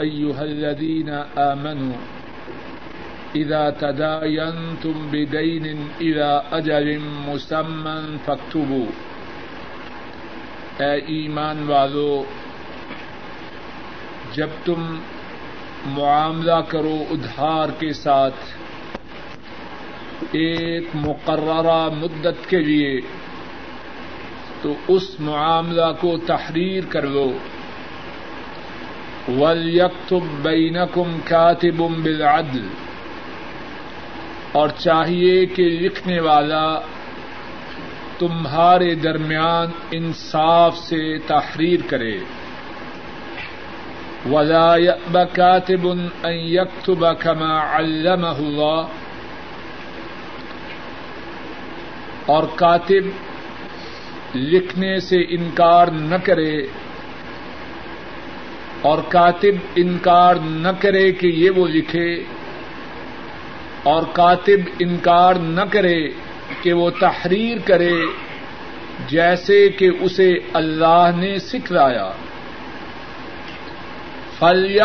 أيها الذين آمنوا، إذا تداينتم بدين إلى أجل مسمى فاكتبوا. اے ایمان والو، جب تم معاملہ کرو ادھار کے ساتھ، ایک مقررہ مدت کے لیے، تو اس معاملہ کو تحریر کر لو۔ وَلْيَكْتُبْ بَيْنَكُمْ كَاتِبٌ بِالْعَدْلِ اور چاہیے کہ لکھنے والا تمہارے درمیان انصاف سے تحریر کرے۔ ولا يأب كاتب أن يكتب كما علمه الله اور کاتب لکھنے سے انکار نہ کرے۔ اور کاتب انکار نہ کرے کہ یہ وہ لکھے، اور کاتب انکار نہ کرے کہ وہ تحریر کرے، جیسے کہ اسے اللہ نے سکھلایا۔ فل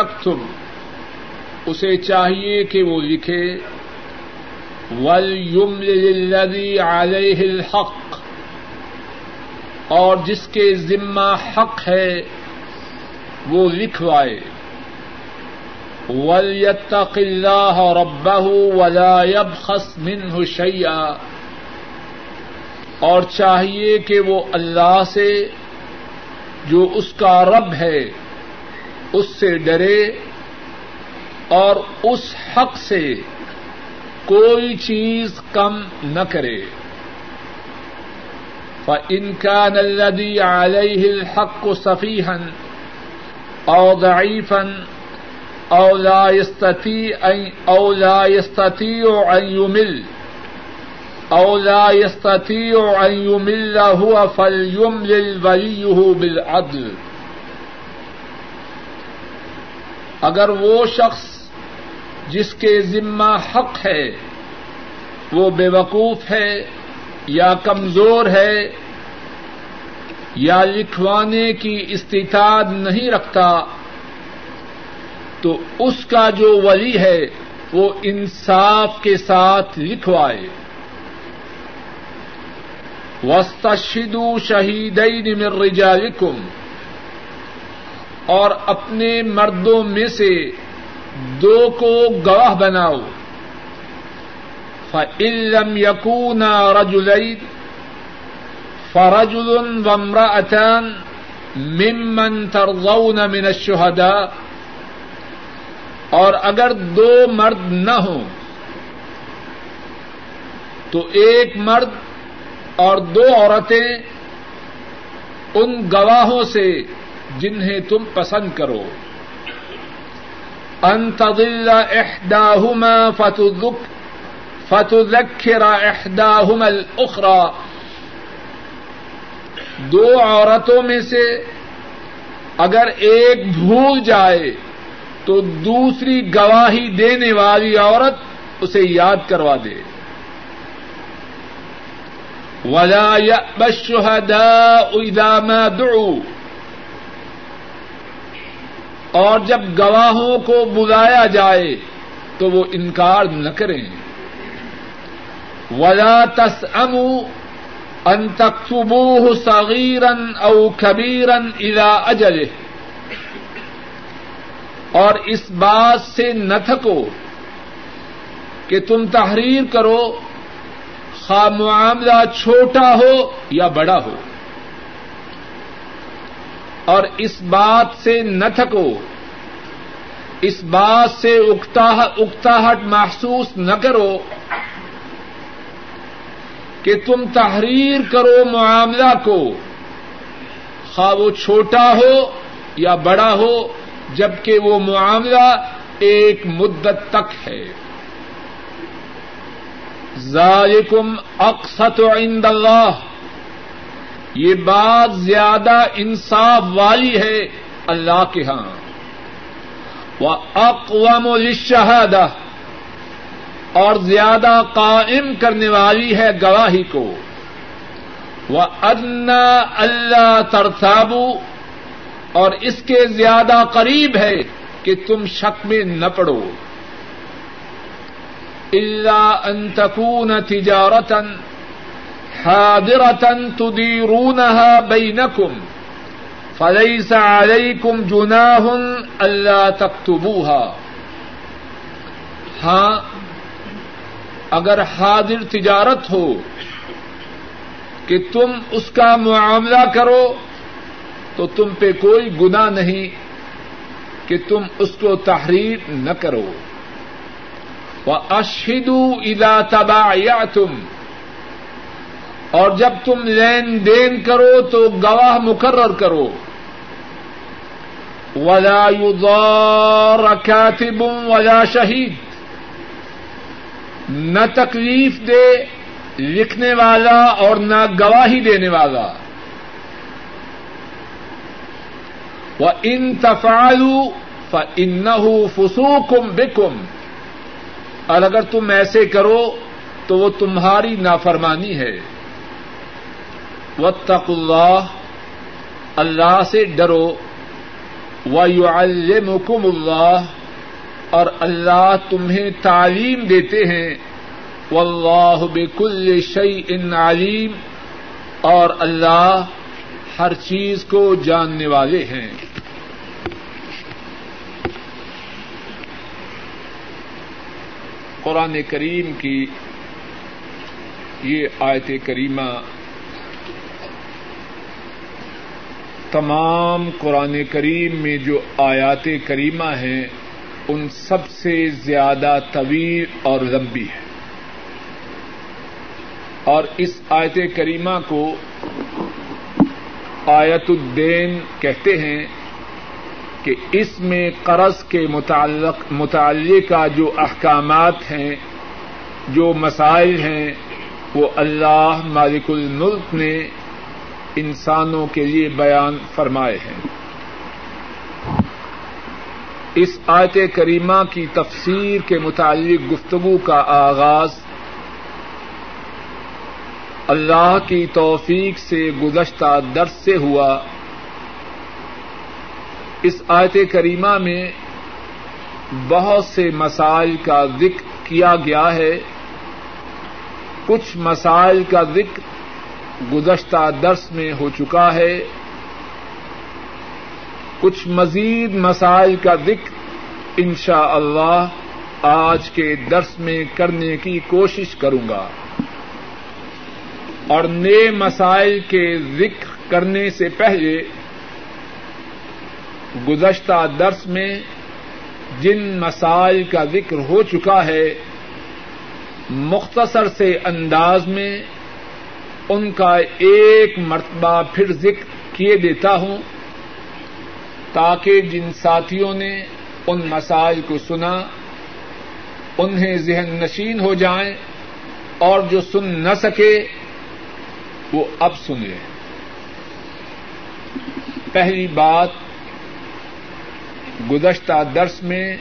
اسے چاہیے کہ وہ لکھے۔ ولدی علیہ الحق، اور جس کے ذمہ حق ہے وہ لکھوائے ولیتق اللہ ربہ ولا يبخس منه شيئا۔ اور چاہیے کہ وہ اللہ سے جو اس کا رب ہے، اس سے ڈرے اور اس حق سے کوئی چیز کم نہ کرے۔ فَإِن كَانَ الَّذِي عَلَيْهِ الْحَقُّ صَفِيحًا او ضعيفا او أَوْ ضَعِيفًا أَوْ لَا يَسْتَطِيعُ أَن يُمِلَّ أَوْ لَا يَسْتَطِيعُ أَن يُمِلَّ هُوَ فَلْيُمْلِلْ وَلِيُّهُ بِالْعَدْلِ. اگر وہ شخص جس کے ذمہ حق ہے، وہ بے وقوف ہے یا کمزور ہے یا لکھوانے کی استطاعت نہیں رکھتا، تو اس کا جو ولی ہے، وہ انصاف کے ساتھ لکھوائے۔ وسطو شہیدئی من رجالکم اور اپنے مردوں میں سے دو کو گواہ بناؤ۔ فعلم یقون رجلئی فرجل وامرأتان ممن ترضون من الشهداء اور اگر دو مرد نہ ہوں تو ایک مرد اور دو عورتیں ان گواہوں سے جنہیں تم پسند کرو۔ ان تضل احداهما فتذك الاخرى۔ دو عورتوں میں سے اگر ایک بھول جائے تو دوسری گواہی دینے والی عورت اسے یاد کروا دے۔ ولا يأبى الشهداء إذا ما دعوا۔ اور جب گواہوں کو بلایا جائے تو وہ انکار نہ کریں۔ ولا تسأموا ان تكتبوه صغيرا او كبيرا الى اجله اور اس بات سے نہ تھکو کہ تم تحریر کرو، خواہ معاملہ چھوٹا ہو یا بڑا ہو۔ اور اس بات سے نہ تھکو، اس بات سے اکتاہٹ محسوس نہ کرو کہ تم تحریر کرو معاملہ کو۔ خواہ وہ چھوٹا ہو یا بڑا ہو، جبکہ وہ معاملہ ایک مدت تک ہے۔ ذالکم اقسط عند اللہ۔ یہ بات زیادہ انصاف والی ہے اللہ کے ہاں۔ وہ اقوام الشہادہ اور زیادہ قائم کرنے والی ہے گواہی کو۔ وہ ادنا اللہ ترتابو اور اس کے زیادہ قریب ہے کہ تم شک میں نہ پڑو۔ اللہ انتقون تجارتن حاضرتن تدیرونها بینکم فلیس علیکم جناح اللہ تکتبوها ہاں اگر حاضر تجارت ہو کہ تم اس کا معاملہ کرو تو تم پہ کوئی گنا نہیں کہ تم اس کو تحریر نہ کرو۔ وہ اشدو ادا تبا یا تم اور جب تم لین دین کرو تو گواہ مقرر کرو۔ ولا یضار کاتب ولا شہید نہ تکلیف دے لکھنے والا اور نہ گواہی دینے والا۔ وہ ان تفالو ان فسوکم بکم اور اگر تم ایسے کرو تو وہ تمہاری نافرمانی ہے۔ و اللہ اللہ سے ڈرو۔ و یو اللہ اور اللہ تمہیں تعلیم دیتے ہیں۔ واللہ بکل شعی ان علیم۔ اور اللہ ہر چیز کو جاننے والے ہیں۔ قرآن کریم کی یہ آیت کریمہ تمام قرآن کریم میں جو آیات کریمہ ہیں ان سب سے زیادہ طویل اور لمبی ہے۔ اور اس آیت کریمہ کو آیت الدین کہتے ہیں کہ اس میں قرض کے متعلق متعلقہ جو احکامات ہیں، جو مسائل ہیں، وہ اللہ مالک الملک نے انسانوں کے لیے بیان فرمائے ہیں۔ اس آیت کریمہ کی تفسیر کے متعلق گفتگو کا آغاز اللہ کی توفیق سے گزشتہ درس سے ہوا۔ اس آیت کریمہ میں بہت سے مسائل کا ذکر کیا گیا ہے۔ کچھ مسائل کا ذکر گزشتہ درس میں ہو چکا ہے۔ کچھ مزید مسائل کا ذکر ان شاء اللہ آج کے درس میں کرنے کی کوشش کروں گا۔ اور نئے مسائل کے ذکر کرنے سے پہلے گزشتہ درس میں جن مسائل کا ذکر ہو چکا ہے، مختصر سے انداز میں ان کا ایک مرتبہ پھر ذکر کیے دیتا ہوں۔ تاکہ جن ساتھیوں نے ان مسائل کو سنا، انہیں ذہن نشین ہو جائیں اور جو سن نہ سکے، وہ اب سنے پہلی بات، گزشتہ درس میں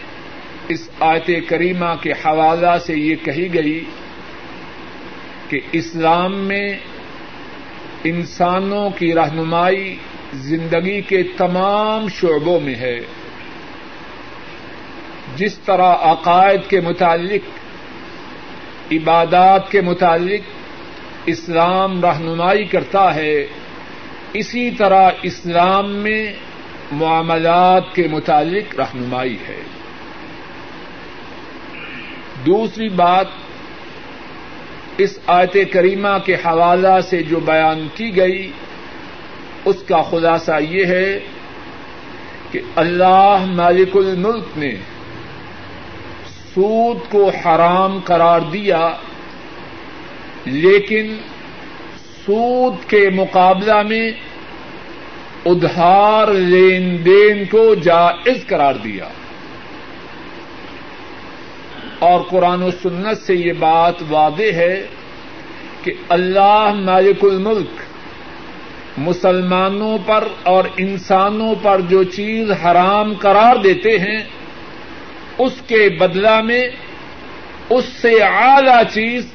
اس آیت کریمہ کے حوالہ سے یہ کہی گئی کہ اسلام میں انسانوں کی رہنمائی زندگی کے تمام شعبوں میں ہے۔ جس طرح عقائد کے متعلق، عبادات کے متعلق اسلام رہنمائی کرتا ہے، اسی طرح اسلام میں معاملات کے متعلق رہنمائی ہے۔ دوسری بات، اس آیت کریمہ کے حوالہ سے جو بیان کی گئی اس کا خلاصہ یہ ہے کہ اللہ مالک الملک نے سود کو حرام قرار دیا، لیکن سود کے مقابلہ میں ادھار لین دین کو جائز قرار دیا۔ اور قرآن و سنت سے یہ بات واضح ہے کہ اللہ مالک الملک مسلمانوں پر اور انسانوں پر جو چیز حرام قرار دیتے ہیں، اس کے بدلہ میں اس سے اعلی چیز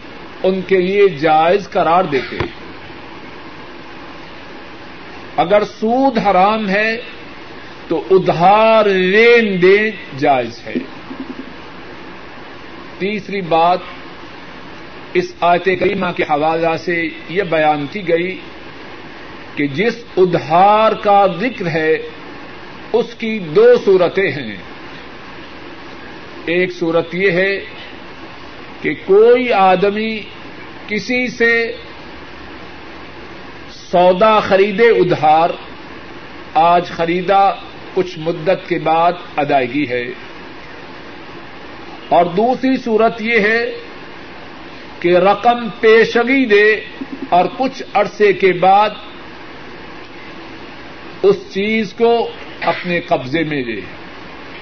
ان کے لیے جائز قرار دیتے ہیں۔ اگر سود حرام ہے تو ادھار لین دین جائز ہے۔ تیسری بات، اس آیت کریمہ کے حوالہ سے یہ بیان کی گئی کہ جس ادھار کا ذکر ہے، اس کی دو صورتیں ہیں۔ ایک صورت یہ ہے کہ کوئی آدمی کسی سے سودا خریدے ادھار، آج خریدا کچھ مدت کے بعد ادائیگی ہے۔ اور دوسری صورت یہ ہے کہ رقم پیشگی دے اور کچھ عرصے کے بعد اس چیز کو اپنے قبضے میں لے،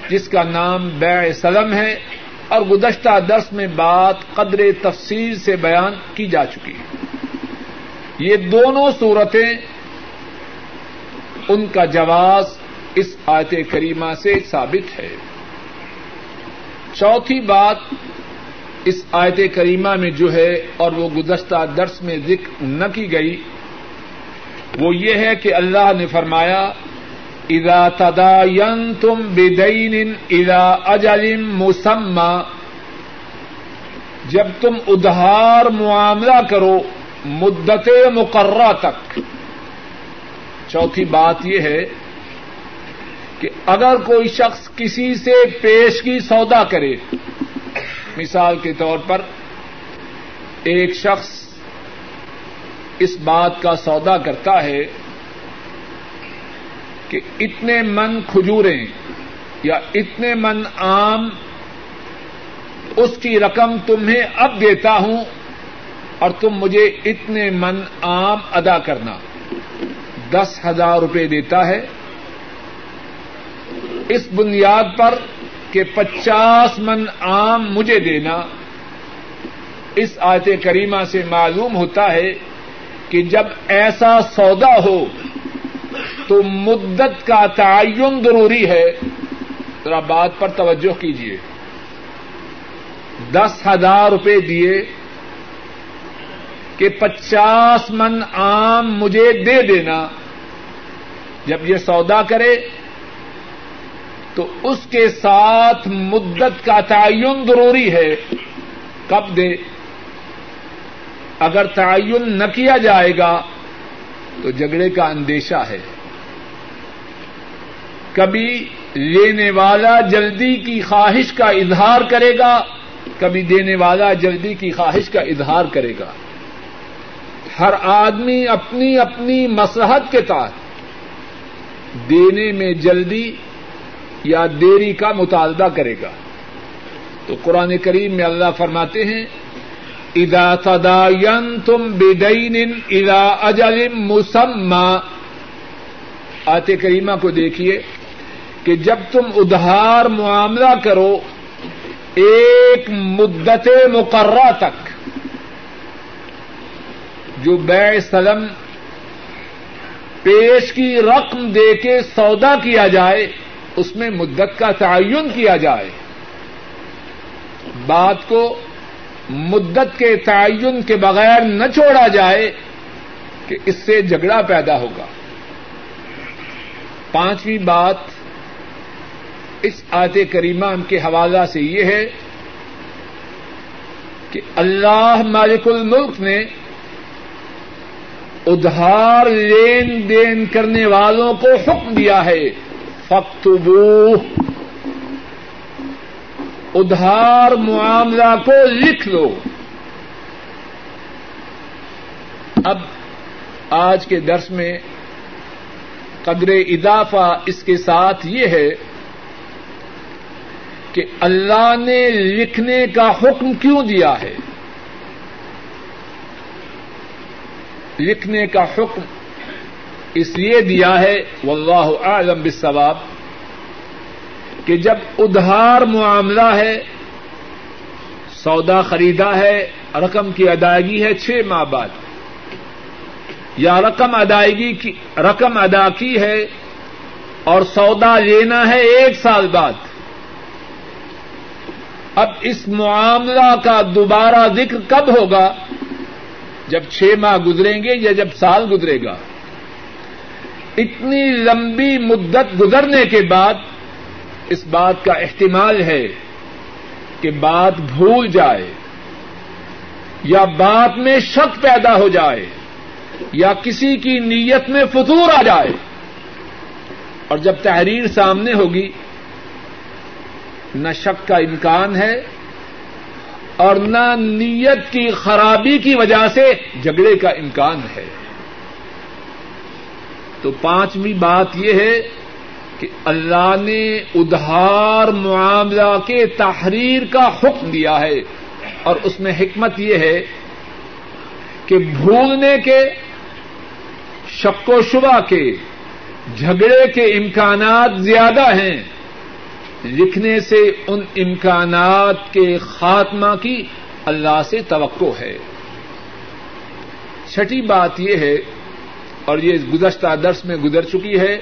جس کا نام بیع سلم ہے اور گزشتہ درس میں بات قدر تفصیل سے بیان کی جا چکی ہے۔ یہ دونوں صورتیں ان کا جواز اس آیت کریمہ سے ثابت ہے۔ چوتھی بات اس آیت کریمہ میں جو ہے اور وہ گزشتہ درس میں ذکر نہ کی گئی وہ یہ ہے کہ اللہ نے فرمایا ادا تدا تم بدین ادا اجلم مسمہ جب تم ادھار معاملہ کرو مدت مقررہ تک۔ چوتھی بات یہ ہے کہ اگر کوئی شخص کسی سے پیش کی سودا کرے، مثال کے طور پر ایک شخص اس بات کا سودا کرتا ہے کہ اتنے من کھجوریں یا اتنے من آم اس کی رقم تمہیں اب دیتا ہوں اور تم مجھے اتنے من آم ادا کرنا۔ دس ہزار روپے دیتا ہے۔ اس بنیاد پر کہ پچاس من آم مجھے دینا۔ اس آیت کریمہ سے معلوم ہوتا ہے کہ جب ایسا سودا ہو تو مدت کا تعین ضروری ہے، ذرا بات پر توجہ کیجیے دس ہزار روپے دیے کہ پچاس من آم مجھے دے دینا۔ جب یہ سودا کرے تو اس کے ساتھ مدت کا تعین ضروری ہے۔ کب دے؟ اگر تعین نہ کیا جائے گا تو جھگڑے کا اندیشہ ہے۔ کبھی لینے والا جلدی کی خواہش کا اظہار کرے گا، کبھی دینے والا جلدی کی خواہش کا اظہار کرے گا۔ ہر آدمی اپنی اپنی مسحت کے تحت دینے میں جلدی یا دیری کا مطالبہ کرے گا۔ تو قرآن کریم میں اللہ فرماتے ہیں ادا تداین تم بدین ادا اجل مسمہ آتے کریمہ کو دیکھیے کہ جب تم ادھار معاملہ کرو ایک مدت مقررہ تک، جو بے سلم پیش کی رقم دے کے سودا کیا جائے، اس میں مدت کا تعین کیا جائے۔ بات کو مدت کے تعین کے بغیر نہ چھوڑا جائے کہ اس سے جھگڑا پیدا ہوگا۔ پانچویں بات اس آیت کریمہ کے حوالہ سے یہ ہے کہ اللہ مالک الملک نے ادھار لین دین کرنے والوں کو حکم دیا ہے فختبو ادھار معاملہ کو لکھ لو۔ اب آج کے درس میں قدر اضافہ اس کے ساتھ یہ ہے کہ اللہ نے لکھنے کا حکم کیوں دیا ہے؟ لکھنے کا حکم اس لیے دیا ہے، واللہ اعلم بالصواب۔ کہ جب ادھار معاملہ ہے، سودا خریدا ہے، رقم کی ادائیگی ہے، چھ ماہ بعد۔ یا رقم ادائیگی کی، رقم ادا کی ہے اور سودا لینا ہے ایک سال بعد۔ اب اس معاملہ کا دوبارہ ذکر کب ہوگا؟ جب چھ ماہ گزریں گے یا جب سال گزرے گا؟ اتنی لمبی مدت گزرنے کے بعد اس بات کا احتمال ہے کہ بات بھول جائے یا بات میں شک پیدا ہو جائے یا کسی کی نیت میں فطور آ جائے اور جب تحریر سامنے ہوگی نہ شک کا امکان ہے اور نہ نیت کی خرابی کی وجہ سے جھگڑے کا امکان ہے تو پانچویں بات یہ ہے کہ اللہ نے ادھار معاملہ کے تحریر کا حکم دیا ہے اور اس میں حکمت یہ ہے کہ بھولنے کے، شک و شبہ کے، جھگڑے کے امکانات زیادہ ہیں۔ لکھنے سے ان امکانات کے خاتمہ کی اللہ سے توقع ہے۔ چھٹی بات یہ ہے اور یہ گزشتہ درس میں گزر چکی ہے۔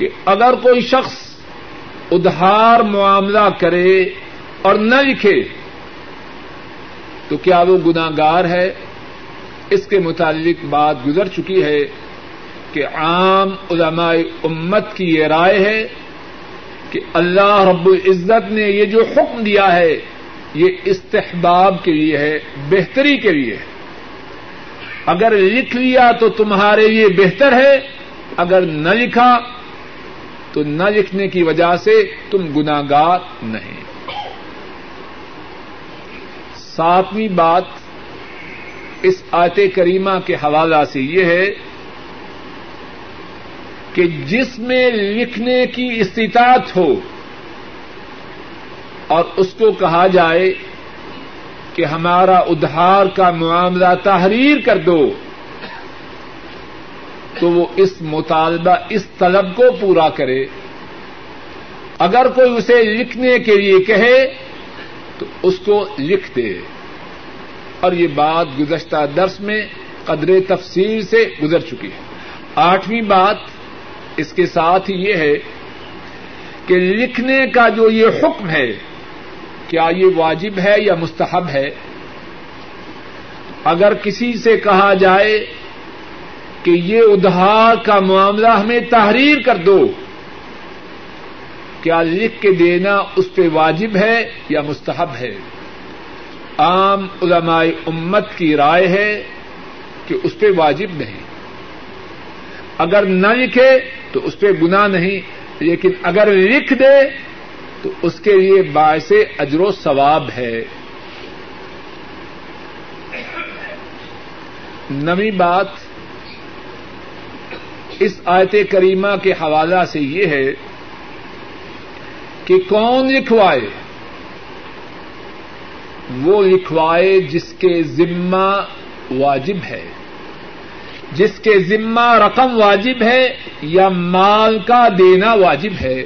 کہ اگر کوئی شخص ادھار معاملہ کرے اور نہ لکھے، تو کیا وہ گناگار ہے؟ اس کے متعلق بات گزر چکی ہے کہ عام علماء امت کی یہ رائے ہے کہ اللہ رب العزت نے یہ جو حکم دیا ہے، یہ استحباب کے لیے ہے، بہتری کے لیے ہے۔ اگر لکھ لیا تو تمہارے لیے بہتر ہے، اگر نہ لکھا تو نہ لکھنے کی وجہ سے تم گناگار نہیں۔ ساتویں بات اس آیت کریمہ کے حوالہ سے یہ ہے کہ جس میں لکھنے کی استطاعت ہو اور اس کو کہا جائے کہ ہمارا ادھار کا معاملہ تحریر کر دو۔ تو وہ اس مطالبہ، اس طلب کو پورا کرے۔ اگر کوئی اسے لکھنے کے لیے کہے، تو اس کو لکھ دے۔ اور یہ بات گزشتہ درس میں قدر تفصیل سے گزر چکی ہے۔ آٹھویں بات اس کے ساتھ ہی یہ ہے کہ لکھنے کا جو یہ حکم ہے، کیا یہ واجب ہے یا مستحب ہے؟ اگر کسی سے کہا جائے کہ یہ ادھار کا معاملہ ہمیں تحریر کر دو کیا لکھ کے دینا اس پہ واجب ہے یا مستحب ہے؟ عام علماء امت کی رائے ہے کہ اس پہ واجب نہیں۔ اگر نہ لکھے تو اس پہ گنا نہیں، لیکن اگر لکھ دے تو اس کے لیے باعث اجر و ثواب ہے۔ نوی بات اس آیت کریمہ کے حوالہ سے یہ ہے کہ کون لکھوائے؟ وہ لکھوائے جس کے ذمہ واجب ہے۔ جس کے ذمہ رقم واجب ہے یا مال کا دینا واجب ہے۔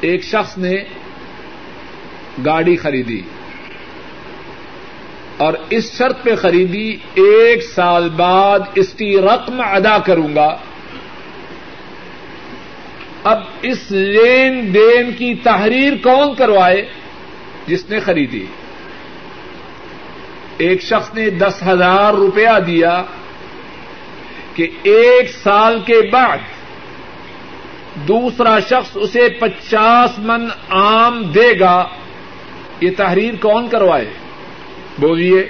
ایک شخص نے گاڑی خریدی۔ اور اس شرط پہ خریدی، ایک سال بعد اس کی رقم ادا کروں گا۔ اب اس لین دین کی تحریر کون کروائے؟ جس نے خریدی۔ ایک شخص نے دس ہزار روپیہ دیا کہ ایک سال کے بعد دوسرا شخص اسے پچاس من آم دے گا۔ یہ تحریر کون کروائے؟ بولیے۔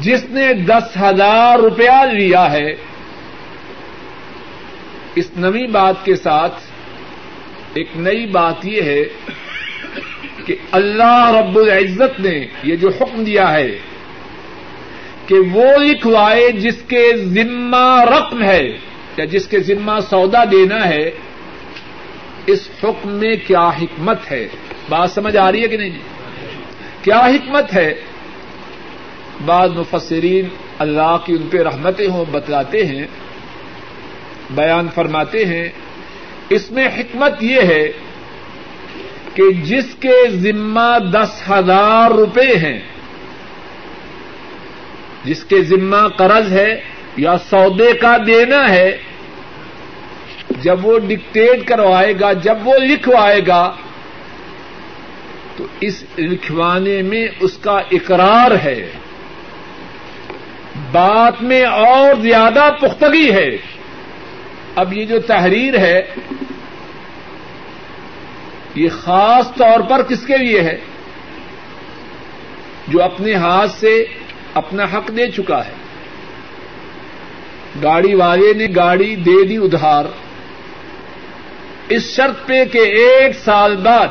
جس نے دس ہزار روپیہ لیا ہے، اس نئی بات کے ساتھ ایک نئی بات یہ ہے کہ اللہ رب العزت نے یہ جو حکم دیا ہے کہ وہ لکھوائے جس کے ذمہ رقم ہے یا جس کے ذمہ سودا دینا ہے، اس حکم میں کیا حکمت ہے؟ بات سمجھ آ رہی ہے کہ نہیں؟ جی کیا حکمت ہے؟ بعض مفسرین اللہ کی ان پہ رحمتیں ہوں، بتلاتے ہیں، بیان فرماتے ہیں۔ اس میں حکمت یہ ہے کہ جس کے ذمہ دس ہزار روپے ہیں، جس کے ذمہ قرض ہے یا سودے کا دینا ہے، جب وہ ڈکٹیٹ کروائے گا، جب وہ لکھوائے گا تو اس لکھوانے میں اس کا اقرار ہے۔ بات میں اور زیادہ پختگی ہے۔ اب یہ جو تحریر ہے، یہ خاص طور پر کس کے لیے ہے؟ جو اپنے ہاتھ سے اپنا حق دے چکا ہے۔ گاڑی والے نے گاڑی دے دی ادھار۔ اس شرط پہ کہ ایک سال بعد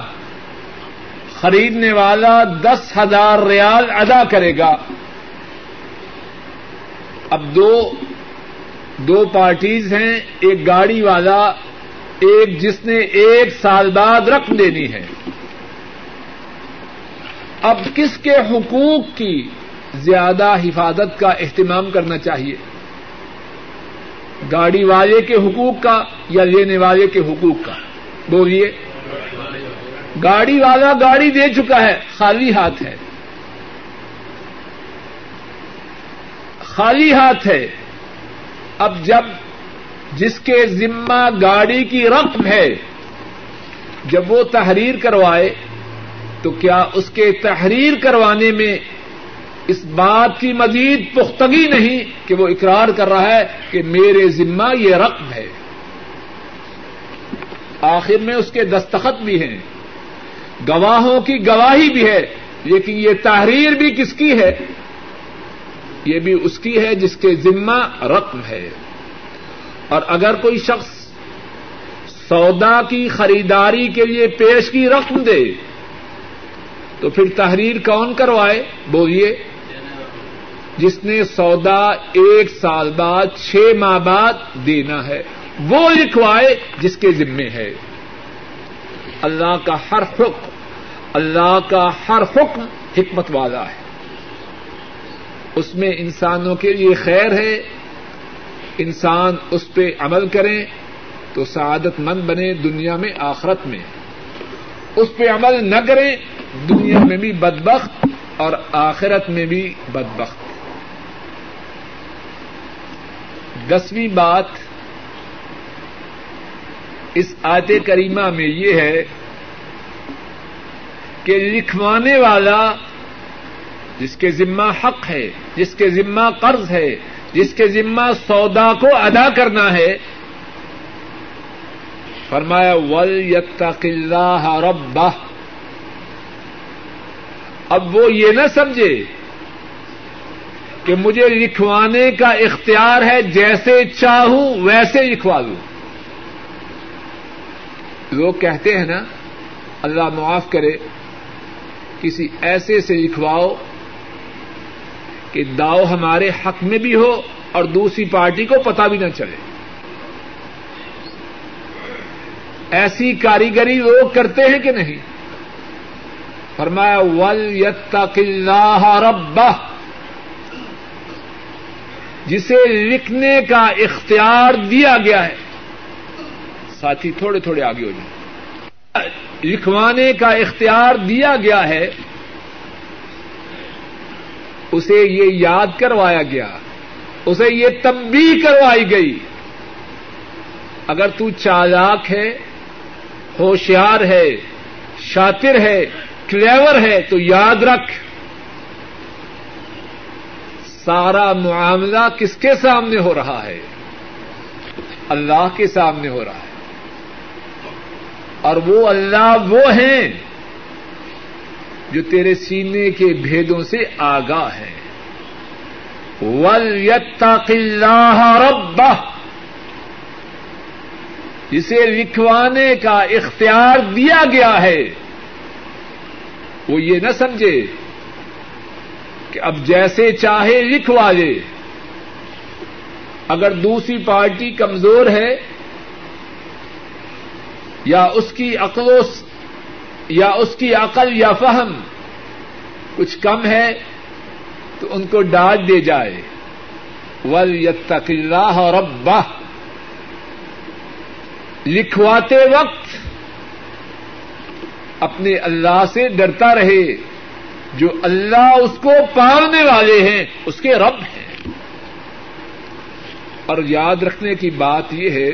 خریدنے والا دس ہزار ریال ادا کرے گا۔ اب دو دو پارٹیز ہیں، ایک گاڑی والا، ایک جس نے ایک سال بعد رقم دینی ہے۔ اب کس کے حقوق کی زیادہ حفاظت کا اہتمام کرنا چاہیے؟ گاڑی والے کے حقوق کا یا لینے والے کے حقوق کا؟ بولیے۔ گاڑی والا گاڑی دے چکا ہے، خالی ہاتھ ہے۔ خالی ہاتھ ہے۔ اب جب جس کے ذمہ گاڑی کی رقم ہے، جب وہ تحریر کروائے، تو کیا اس کے تحریر کروانے میں اس بات کی مزید پختگی نہیں کہ وہ اقرار کر رہا ہے کہ میرے ذمہ یہ رقم ہے۔ آخر میں اس کے دستخط بھی ہیں۔ گواہوں کی گواہی بھی ہے، لیکن یہ تحریر بھی کس کی ہے؟ یہ بھی اس کی ہے جس کے ذمہ رقم ہے۔ اور اگر کوئی شخص سودا کی خریداری کے لیے پیش کی رقم دے، تو پھر تحریر کون کروائے؟ بولیے۔ جس نے سودا ایک سال بعد چھ ماہ بعد دینا ہے، وہ لکھوائے جس کے ذمے ہے۔ اللہ کا ہر حکم اللہ کا ہر حکم حکمت والا ہے۔ اس میں انسانوں کے لیے خیر ہے۔ انسان اس پہ عمل کریں تو سعادت مند بنے دنیا میں آخرت میں۔ اس پہ عمل نہ کریں دنیا میں بھی بدبخت اور آخرت میں بھی بدبخت۔ دسویں بات اس آیت کریمہ میں یہ ہے کہ لکھوانے والا جس کے ذمہ حق ہے، جس کے ذمہ قرض ہے، جس کے ذمہ سودا کو ادا کرنا ہے۔ فرمایا ول یتق اللہ ربہ اب وہ یہ نہ سمجھے کہ مجھے لکھوانے کا اختیار ہے، جیسے چاہوں ویسے لکھوا لوں لوگ کہتے ہیں نا، اللہ معاف کرے۔ کسی ایسے سے لکھواؤ کہ داؤ ہمارے حق میں بھی ہو اور دوسری پارٹی کو پتا بھی نہ چلے۔ ایسی کاریگری لوگ کرتے ہیں کہ نہیں؟ فرمایا ول یتق اللہ ربہ جسے لکھنے کا اختیار دیا گیا ہے۔ ساتھی، تھوڑے تھوڑے آگے ہو جائیں لکھوانے کا اختیار دیا گیا ہے، اسے یہ یاد کروایا گیا، اسے یہ تبدیل کروائی گئی۔ اگر تو چالاک ہے، ہوشیار ہے، شاطر ہے، کلیور ہے، تو یاد رکھ۔ سارا معاملہ کس کے سامنے ہو رہا ہے؟ اللہ کے سامنے ہو رہا ہے۔ اور وہ اللہ وہ ہیں جو تیرے سینے کے بھیدوں سے آگاہ ہے ول اللہ ربہ جسے لکھوانے کا اختیار دیا گیا ہے۔ وہ یہ نہ سمجھے کہ اب جیسے چاہے لکھوا لے۔ اگر دوسری پارٹی کمزور ہے یا اس کی عقل یا اس کی عقل یا فہم کچھ کم ہے تو ان کو ڈانٹ دے جائے۔ ولیتق اللہ ربہ لکھواتے وقت اپنے اللہ سے ڈرتا رہے۔ جو اللہ اس کو پالنے والے ہیں، اس کے رب ہیں۔ اور یاد رکھنے کی بات یہ ہے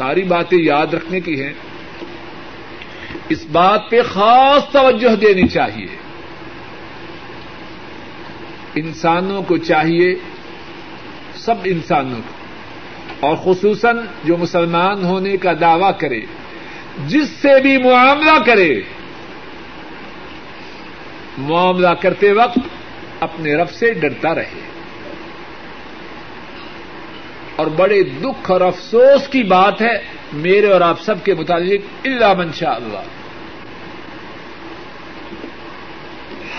ساری باتیں یاد رکھنے کی ہیں، اس بات پہ خاص توجہ دینی چاہیے۔ انسانوں کو چاہیے، سب انسانوں کو، اور خصوصاً جو مسلمان ہونے کا دعوی کرے، جس سے بھی معاملہ کرے، معاملہ کرتے وقت اپنے رب سے ڈرتا رہے۔ اور بڑے دکھ اور افسوس کی بات ہے میرے اور آپ سب کے متعلق اللہ منشاء اللہ۔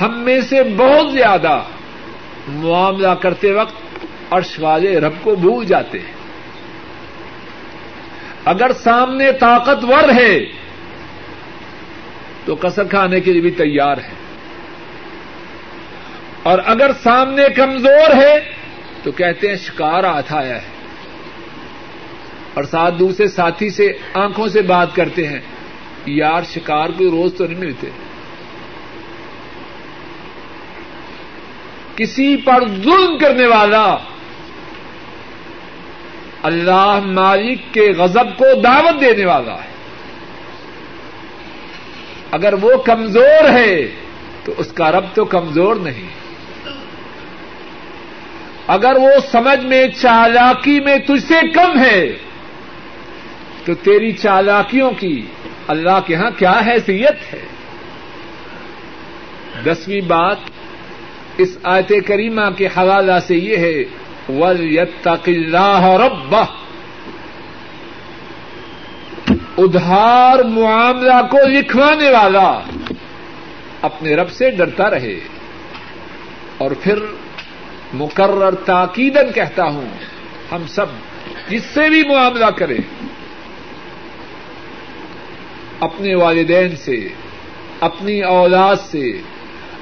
ہم میں سے بہت زیادہ معاملہ کرتے وقت عرش والے رب کو بھول جاتے ہیں۔ اگر سامنے طاقتور ہے تو کسر کھانے کے لیے بھی تیار ہے۔ اور اگر سامنے کمزور ہے تو کہتے ہیں شکار ہاتھ آیا ہے۔ اور ساتھ دوسرے ساتھی سے آنکھوں سے بات کرتے ہیں۔ یار، شکار کوئی روز تو نہیں ملتے۔ کسی پر ظلم کرنے والا۔ اللہ مالک کے غضب کو دعوت دینے والا ہے۔ اگر وہ کمزور ہے، تو اس کا رب تو کمزور نہیں۔ اگر وہ سمجھ میں، چالاکی میں تجھ سے کم ہے تو تیری چالاکیوں کی اللہ کے ہاں کیا حیثیت ہے؟ دسویں بات اس آیت کریمہ کے حوالہ سے یہ ہے ول اللہ رب ادھار معاملہ کو لکھوانے والا اپنے رب سے ڈرتا رہے۔ اور پھر مقرر تاکیدن کہتا ہوں، ہم سب جس سے بھی معاملہ کریں اپنے والدین سے، اپنی اولاد سے،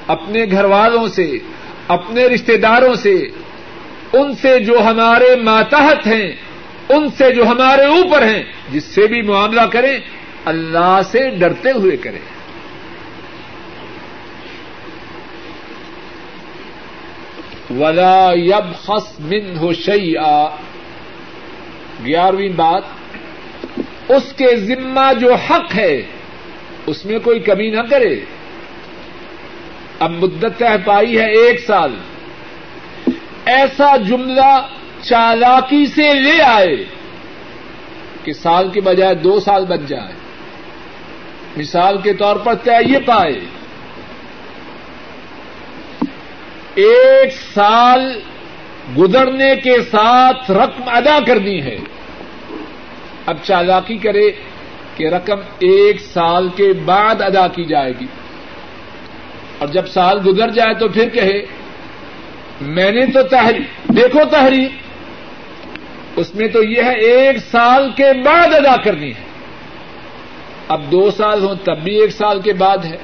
اپنے گھر والوں سے، اپنے رشتے داروں سے، ان سے جو ہمارے ماتحت ہیں، ان سے جو ہمارے اوپر ہیں، جس سے بھی معاملہ کریں، اللہ سے ڈرتے ہوئے کریں۔ ولا یب خس من ہو شعی گیارہویں بات اس کے ذمہ جو حق ہے، اس میں کوئی کمی نہ کرے۔ اب مدت طے پائی ہے ایک سال۔ ایسا جملہ چالاکی سے لے آئے کہ سال کے بجائے دو سال بن جائے۔ مثال کے طور پر طے یہ پائے، ایک سال گزرنے کے ساتھ رقم ادا کرنی ہے۔ اب چالاکی کرے کہ رقم ایک سال کے بعد ادا کی جائے گی۔ اور جب سال گزر جائے تو پھر کہے، میں نے تو تحریر، دیکھو تحریر، اس میں تو یہ ہے ایک سال کے بعد ادا کرنی ہے۔ اب دو سال ہوں تب بھی ایک سال کے بعد ہے،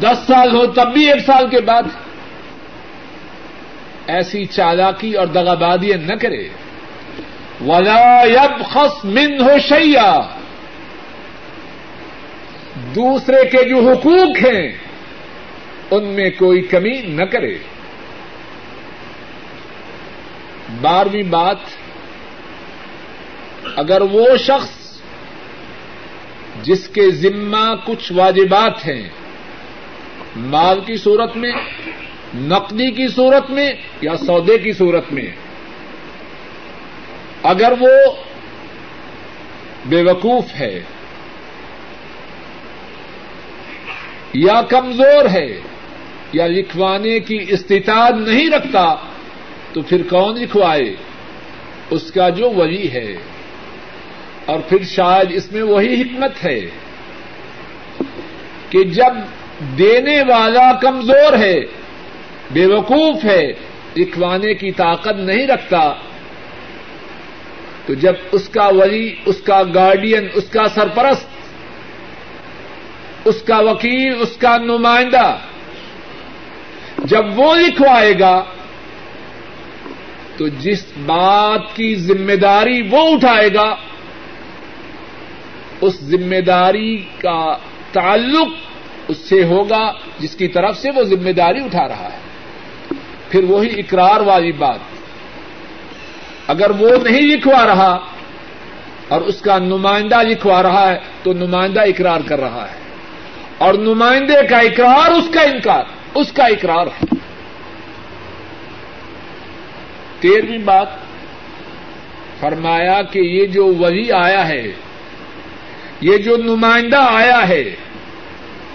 دس سال ہو تب بھی ایک سال کے بعد ہے۔ ایسی چالاکی اور دغابادی نہ کرے۔ ولا یب خس من دوسرے کے جو حقوق ہیں، ان میں کوئی کمی نہ کرے۔ بارہویں بات، اگر وہ شخص جس کے ذمہ کچھ واجبات ہیں، مال کی صورت میں، نقدی کی صورت میں یا سودے کی صورت میں اگر وہ بے وقوف ہے یا کمزور ہے یا لکھوانے کی استطاعت نہیں رکھتا، تو پھر کون لکھوائے؟ اس کا جو ولی ہے۔ اور پھر شاید اس میں وہی حکمت ہے کہ جب دینے والا کمزور ہے بے وقوف ہے، لکھوانے کی طاقت نہیں رکھتا تو جب اس کا ولی، اس کا گارڈین اس کا سرپرست، اس کا وکیل، اس کا نمائندہ جب وہ لکھوائے گا، تو جس بات کی ذمہ داری وہ اٹھائے گا، اس ذمہ داری کا تعلق اس سے ہوگا جس کی طرف سے وہ ذمہ داری اٹھا رہا ہے۔ پھر وہی اقرار والی بات۔ اگر وہ نہیں لکھوا رہا اور اس کا نمائندہ لکھوا رہا ہے تو نمائندہ اقرار کر رہا ہے اور نمائندے کا اقرار اس کا انکار، اس کا اقرار ہے۔ تیرہویں بات، فرمایا کہ یہ جو ولی آیا ہے، یہ جو نمائندہ آیا ہے،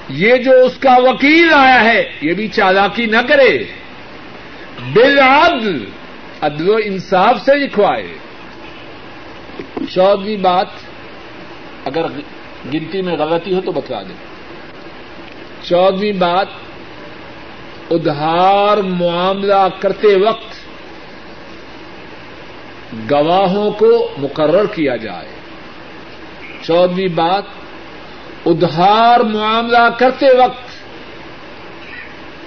یہ جو اس کا وکیل آیا ہے، یہ بھی چالاکی نہ کرے۔ بالعدل عدل و انصاف سے لکھوائے چودہویں بات، اگر گنتی میں غلطی ہو تو بتلا دیں۔ چودہویں بات، ادھار معاملہ کرتے وقت گواہوں کو مقرر کیا جائے۔ چودہویں بات، ادھار معاملہ کرتے وقت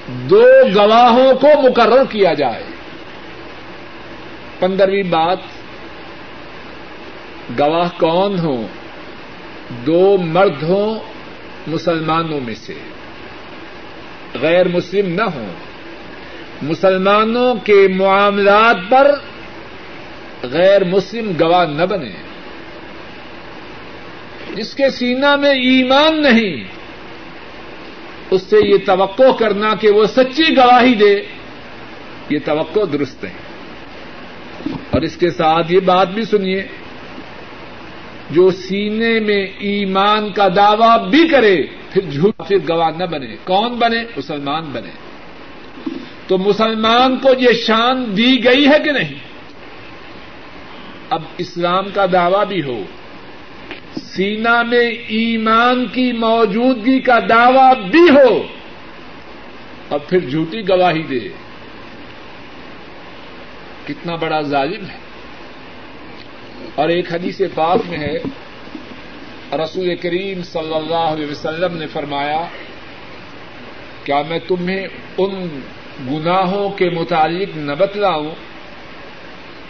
دو گواہوں کو مقرر کیا جائے۔ پندرہویں بات، گواہ کون ہوں؟ دو مرد ہوں مسلمانوں میں سے۔ غیر مسلم نہ ہوں۔ مسلمانوں کے معاملات پر غیر مسلم گواہ نہ بنے۔ جس کے سینہ میں ایمان نہیں، اس سے یہ توقع کرنا کہ وہ سچی گواہی دے، یہ توقع درست ہے۔ اور اس کے ساتھ یہ بات بھی سنیے، جو سینے میں ایمان کا دعوی بھی کرے، پھر جھوٹ پھر گواہ نہ بنے۔ کون بنے؟ مسلمان بنے۔ تو مسلمان کو یہ شان دی گئی ہے کہ نہیں؟ اب اسلام کا دعوی بھی ہو، سینا میں ایمان کی موجودگی کا دعوی بھی ہو، اور پھر جھوٹی گواہی دے۔ کتنا بڑا ظالم ہے۔ اور ایک حدیث پاک میں ہے، رسول کریم صلی اللہ علیہ وسلم نے فرمایا، کیا میں تمہیں ان گناہوں کے متعلق نہ بتلاؤں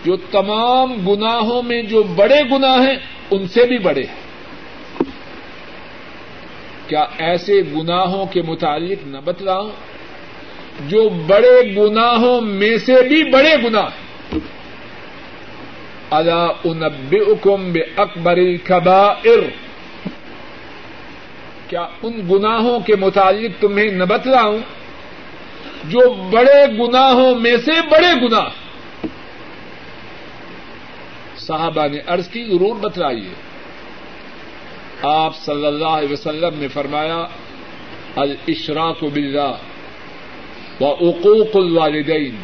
جو تمام گناہوں میں جو بڑے گناہ ہیں، ان سے بھی بڑے ہیں۔ کیا ایسے گناہوں کے متعلق نہ بتلاؤں جو بڑے گناہوں میں سے بھی بڑے گناہ ہیں۔ اللہ انبئکم بے اکبر الکبائر کیا ان گناہوں کے متعلق تمہیں نہ بتلاؤں جو بڑے گناہوں میں سے بڑے گناہ. صحابہ نے عرض کی، ضرور بتلائیے. آپ صلی اللہ علیہ وسلم نے فرمایا الاشراق باللہ و عقوق الوالدین.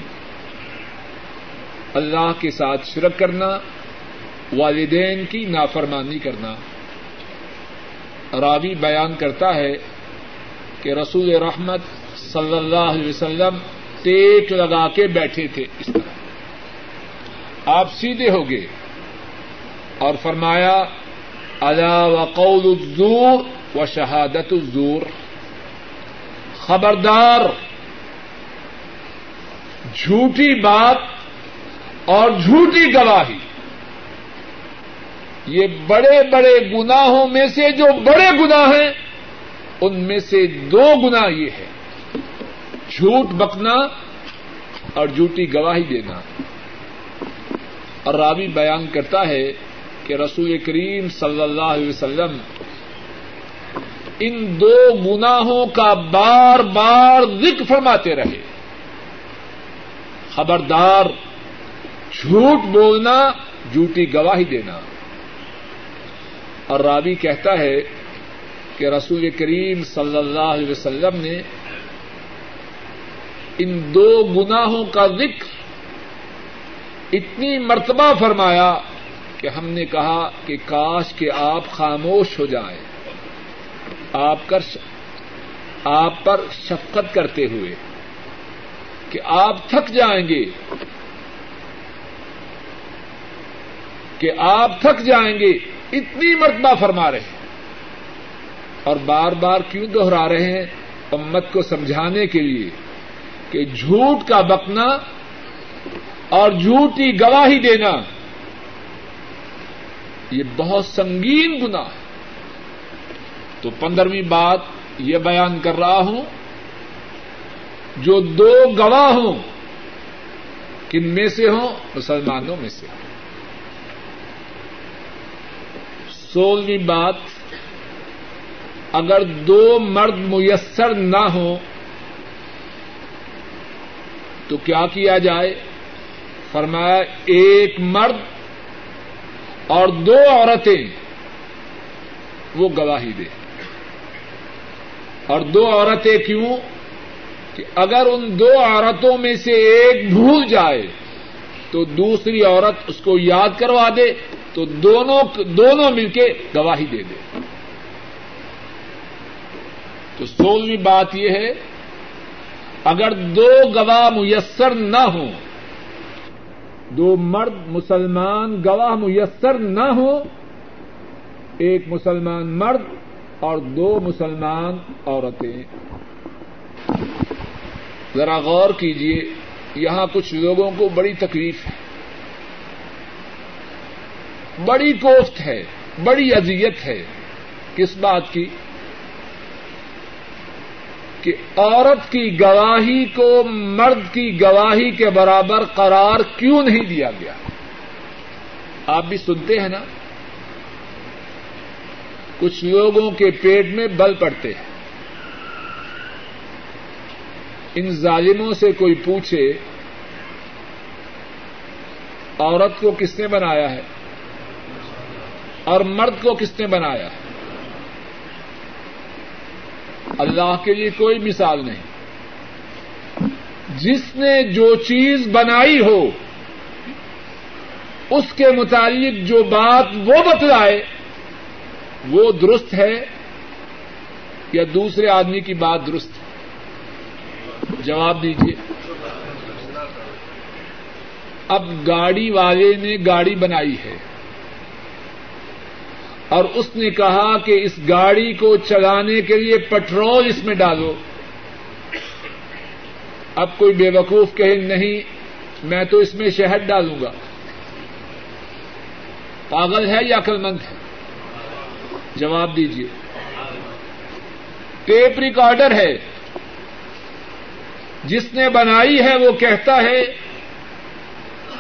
اللہ کے ساتھ شرک کرنا، والدین کی نافرمانی کرنا۔ راوی بیان کرتا ہے کہ رسول رحمت صلی اللہ علیہ وسلم ٹیک لگا کے بیٹھے تھے اس طرح۔ آپ سیدھے ہو گئے اور فرمایا، الا وقول الزور و شہادت الزور۔ خبردار، جھوٹی بات اور جھوٹی گواہی۔ یہ بڑے بڑے گناہوں میں سے جو بڑے گناہ ہیں، ان میں سے دو گنا یہ ہے جھوٹ بکنا اور جھوٹی گواہی دینا۔ اور راوی بیان کرتا ہے کہ رسول کریم صلی اللہ علیہ وسلم ان دو گناہوں کا بار بار ذکر فرماتے رہے۔ خبردار جھوٹ بولنا، جھوٹی گواہی دینا۔ اور راوی کہتا ہے کہ رسول کریم صلی اللہ علیہ وسلم نے ان دو گناہوں کا ذکر اتنی مرتبہ فرمایا کہ ہم نے کہا کہ کاش کے آپ خاموش ہو جائیں۔ آپ کر آپ پر شفقت کرتے ہوئے کہ آپ تھک جائیں گے۔ کہ آپ تھک جائیں گے، اتنی مرتبہ فرما رہے ہیں۔ اور بار بار کیوں دوہرا رہے ہیں امت کو سمجھانے کے لیے کہ جھوٹ کا بکنا اور جھوٹی گواہی دینا، یہ بہت سنگین گنا ہے۔ تو پندرہویں بات یہ بیان کر رہا ہوں، جو دو گواہ ہوں کن میں سے ہوں؟ مسلمانوں میں سے۔ ہوں سولہویں بات اگر دو مرد میسر نہ ہوں تو کیا کیا جائے؟ فرمایا ایک مرد اور دو عورتیں وہ گواہی دے اور دو عورتیں کیوں؟ کہ اگر ان دو عورتوں میں سے ایک بھول جائے تو دوسری عورت اس کو یاد کروا دے۔ تو دونوں دونوں مل کے گواہی دے دے۔ تو سولہویں بات یہ ہے، اگر دو گواہ میسر نہ ہوں، دو مرد مسلمان گواہ میسر نہ ہو ایک مسلمان مرد اور دو مسلمان عورتیں۔ ذرا غور کیجیے یہاں کچھ لوگوں کو بڑی تکلیف ہے۔ بڑی کوفت ہے، بڑی اذیت ہے کس بات کی؟ کہ عورت کی گواہی کو مرد کی گواہی کے برابر قرار کیوں نہیں دیا گیا؟ آپ بھی سنتے ہیں نا؟ کچھ لوگوں کے پیٹ میں بل پڑتے ہیں۔ ان ظالموں سے کوئی پوچھے، عورت کو کس نے بنایا ہے؟ اور مرد کو کس نے بنایا؟ اللہ کے لیے کوئی مثال نہیں۔ جس نے جو چیز بنائی ہو، اس کے متعلق جو بات وہ بتلائے، وہ درست ہے یا دوسرے آدمی کی بات درست ہے؟ جواب دیجیے اب گاڑی والے نے گاڑی بنائی ہے۔ اور اس نے کہا کہ اس گاڑی کو چلانے کے لیے پٹرول اس میں ڈالو۔ اب کوئی بے وقوف کہے نہیں، میں تو اس میں شہد ڈالوں گا۔ پاگل ہے یا عقل مند ہے؟ جواب دیجیے ٹیپ ریکارڈر ہے۔ جس نے بنائی ہے وہ کہتا ہے،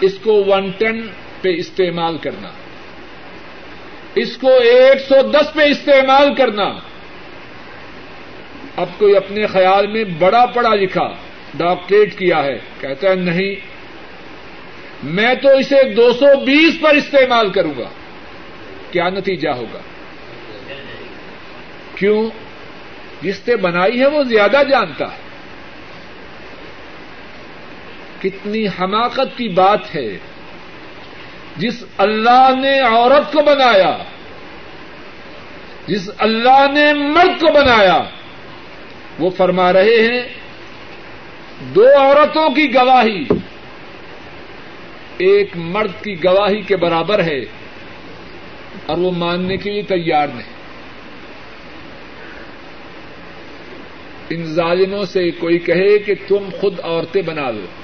اس کو ون ٹن پہ استعمال کرنا۔ اس کو ایک سو دس پہ استعمال کرنا۔ اب کوئی اپنے خیال میں بڑا پڑھا لکھا، ڈاکٹریٹ کیا ہے، کہتا ہے نہیں۔ میں تو اسے دو سو بیس پر استعمال کروں گا۔ کیا نتیجہ ہوگا؟ کیوں؟ جس نے بنائی ہے وہ زیادہ جانتا ہے۔ کتنی حماقت کی بات ہے۔ جس اللہ نے عورت کو بنایا، جس اللہ نے مرد کو بنایا، وہ فرما رہے ہیں، دو عورتوں کی گواہی، ایک مرد کی گواہی کے برابر ہے اور وہ ماننے کے لیے تیار نہیں۔ ان ظالموں سے کوئی کہے کہ تم خود عورتیں بنا لو۔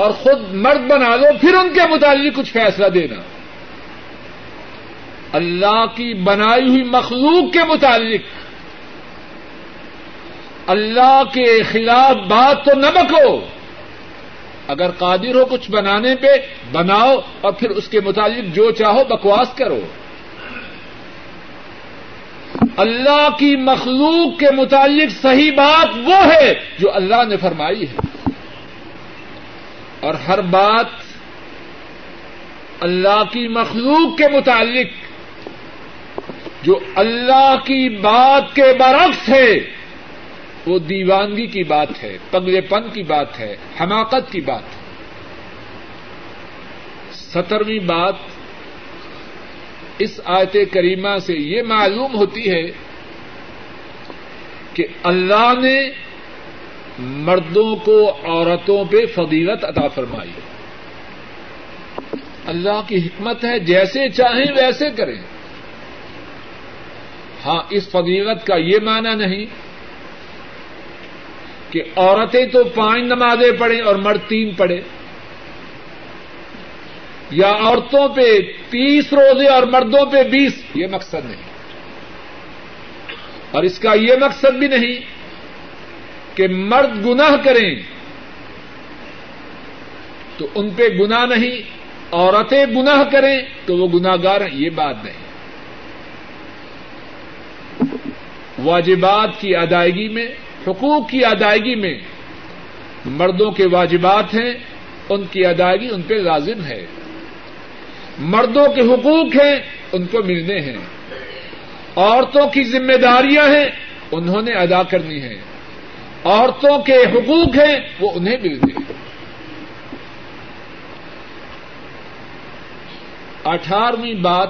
اور خود مرد بنا لو، پھر ان کے متعلق کچھ فیصلہ دینا۔ اللہ کی بنائی ہوئی مخلوق کے متعلق۔ اللہ کے خلاف بات تو نہ بکو اگر قادر ہو کچھ بنانے پہ، بناؤ اور پھر اس کے متعلق جو چاہو بکواس کرو۔ اللہ کی مخلوق کے متعلق صحیح بات وہ ہے جو اللہ نے فرمائی ہے۔ اور ہر بات اللہ کی مخلوق کے متعلق جو اللہ کی بات کے برعکس ہے، وہ دیوانگی کی بات ہے، پگلے پن کی بات ہے، حماقت کی بات ہے۔ سترویں بات اس آیت کریمہ سے یہ معلوم ہوتی ہے کہ اللہ نے مردوں کو عورتوں پہ فضیلت عطا فرمائی۔ اللہ کی حکمت ہے، جیسے چاہیں ویسے کریں۔ ہاں اس فضیلت کا یہ معنی نہیں کہ عورتیں تو پانچ نمازیں پڑھیں اور مرد تین پڑھے۔ یا عورتوں پہ تیس روزے اور مردوں پہ بیس، یہ مقصد نہیں۔ اور اس کا یہ مقصد بھی نہیں کہ مرد گناہ کریں تو ان پہ گنا نہیں، عورتیں گناہ کریں تو وہ گناگار ہیں، یہ بات نہیں۔ واجبات کی ادائیگی میں، حقوق کی ادائیگی میں مردوں کے واجبات ہیں، ان کی ادائیگی ان پہ لازم ہے۔ مردوں کے حقوق ہیں، ان کو ملنے ہیں۔ عورتوں کی ذمہ داریاں ہیں، انہوں نے ادا کرنی ہیں۔ عورتوں کے حقوق ہیں، وہ انہیں ملنے ہیں۔ اٹھارہویں بات،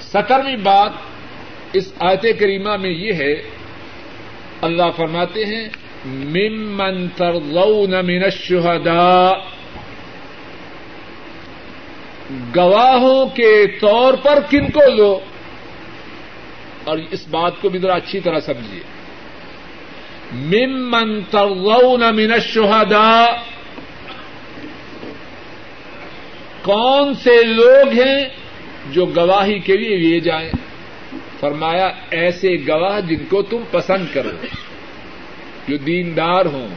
سترویں بات اس آیت کریمہ میں یہ ہے، اللہ فرماتے ہیں، ممن ترضون من الشہداء، گواہوں کے طور پر کن کو لو؟ اور اس بات کو بھی ذرا اچھی طرح سمجھیے۔ ممن ترضون من الشہداء۔ کون سے لوگ ہیں جو گواہی کے لیے لیے جائیں؟ فرمایا، ایسے گواہ جن کو تم پسند کرو، جو دیندار ہوں،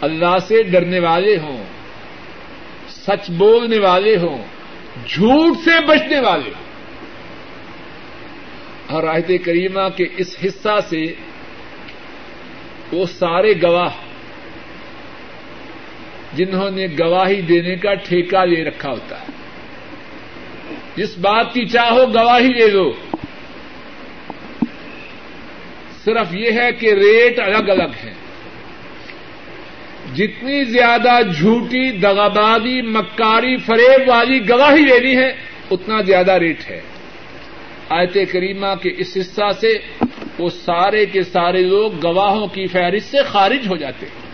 اللہ سے ڈرنے والے ہوں، سچ بولنے والے ہوں، جھوٹ سے بچنے والے ہوں۔ اور آیت کریمہ کے اس حصہ سے وہ سارے گواہ جنہوں نے گواہی دینے کا ٹھیکہ لے رکھا ہوتا ہے۔ جس بات کی چاہو گواہی لے لو۔ صرف یہ ہے کہ ریٹ الگ الگ ہیں۔ جتنی زیادہ جھوٹی، دغابادی، مکاری، فریب والی گواہی لینی ہے، اتنا زیادہ ریٹ ہے۔ آیت کریمہ کے اس حصہ سے وہ سارے کے سارے لوگ گواہوں کی فہرست سے خارج ہو جاتے ہیں۔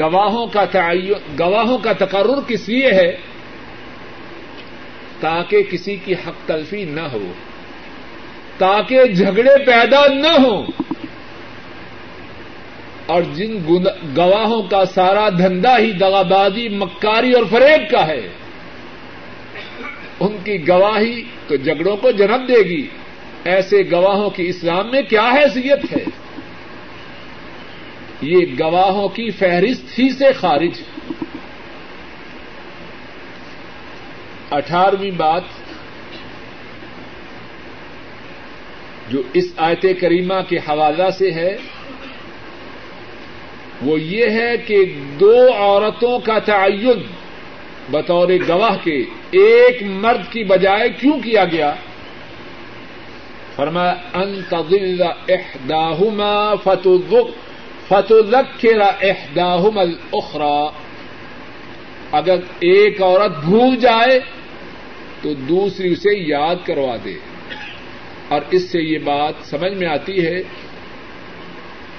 گواہوں کا تعین گواہوں کا تقرر کس لیے ہے؟ تاکہ کسی کی حق تلفی نہ ہو۔ تاکہ جھگڑے پیدا نہ ہوں۔ اور جن گواہوں کا سارا دھندا ہی دغابازی مکاری اور فریب کا ہے۔ ان کی گواہی تو جھگڑوں کو جنم دے گی۔ ایسے گواہوں کی اسلام میں کیا حیثیت ہے؟ یہ گواہوں کی فہرست ہی سے خارج۔ اٹھارہویں بات، جو اس آیت کریمہ کے حوالہ سے ہے، وہ یہ ہے کہ دو عورتوں کا تعین بطور گواہ کے ایک مرد کی بجائے کیوں کیا گیا؟ فرمایا، ان تضل احداہما فتذق فتذکر احداہما الاخرى۔ اگر ایک عورت بھول جائے، تو دوسری اسے یاد کروا دے۔ اور اس سے یہ بات سمجھ میں آتی ہے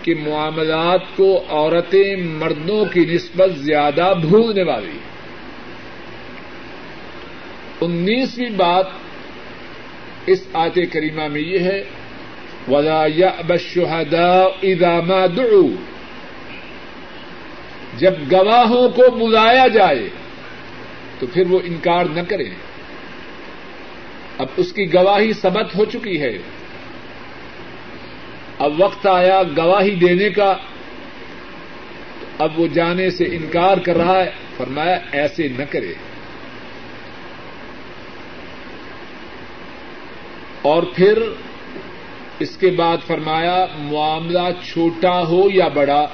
کہ معاملات کو عورتیں مردوں کی نسبت زیادہ بھولنے والی۔ انیسویں بات اس آیت کریمہ میں یہ ہے، ولا يأب الشهداء اذا ما جب گواہوں کو بلایا جائے، تو پھر وہ انکار نہ کرے اب اس کی گواہی ثبت ہو چکی ہے۔ اب وقت آیا گواہی دینے کا۔ اب وہ جانے سے انکار کر رہا ہے۔ فرمایا، ایسے نہ کرے۔ اور پھر اس کے بعد فرمایا، معاملہ چھوٹا ہو یا بڑا؟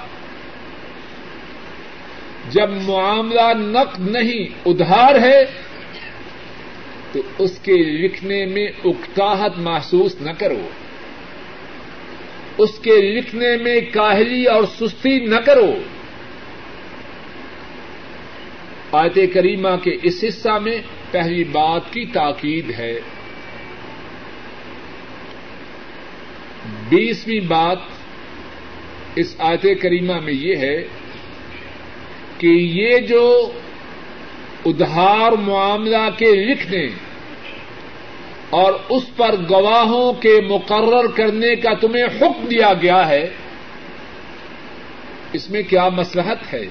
جب معاملہ نقد نہیں، ادھار ہے، تو اس کے لکھنے میں اکتاحت محسوس نہ کرو۔ اس کے لکھنے میں کاہلی اور سستی نہ کرو۔ آیت کریمہ کے اس حصہ میں پہلی بات کی تاکید ہے۔ بیسویں بات اس آیت کریمہ میں یہ ہے کہ یہ جو ادھار معاملہ کے لکھنے اور اس پر گواہوں کے مقرر کرنے کا تمہیں حکم دیا گیا ہے، اس میں کیا مسلحت ہے؟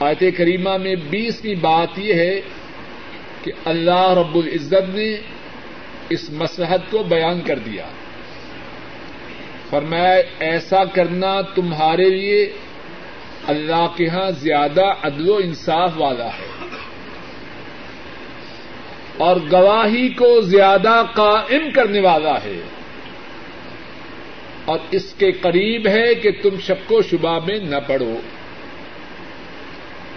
آیت کریمہ میں بیسویں بات یہ ہے کہ اللہ رب العزت نے اس مسلحت کو بیان کر دیا۔ فرمایا، ایسا کرنا تمہارے لیے اللہ کے یہاں زیادہ عدل و انصاف والا ہے اور گواہی کو زیادہ قائم کرنے والا ہے اور اس کے قریب ہے کہ تم شک و شبہ میں نہ پڑو.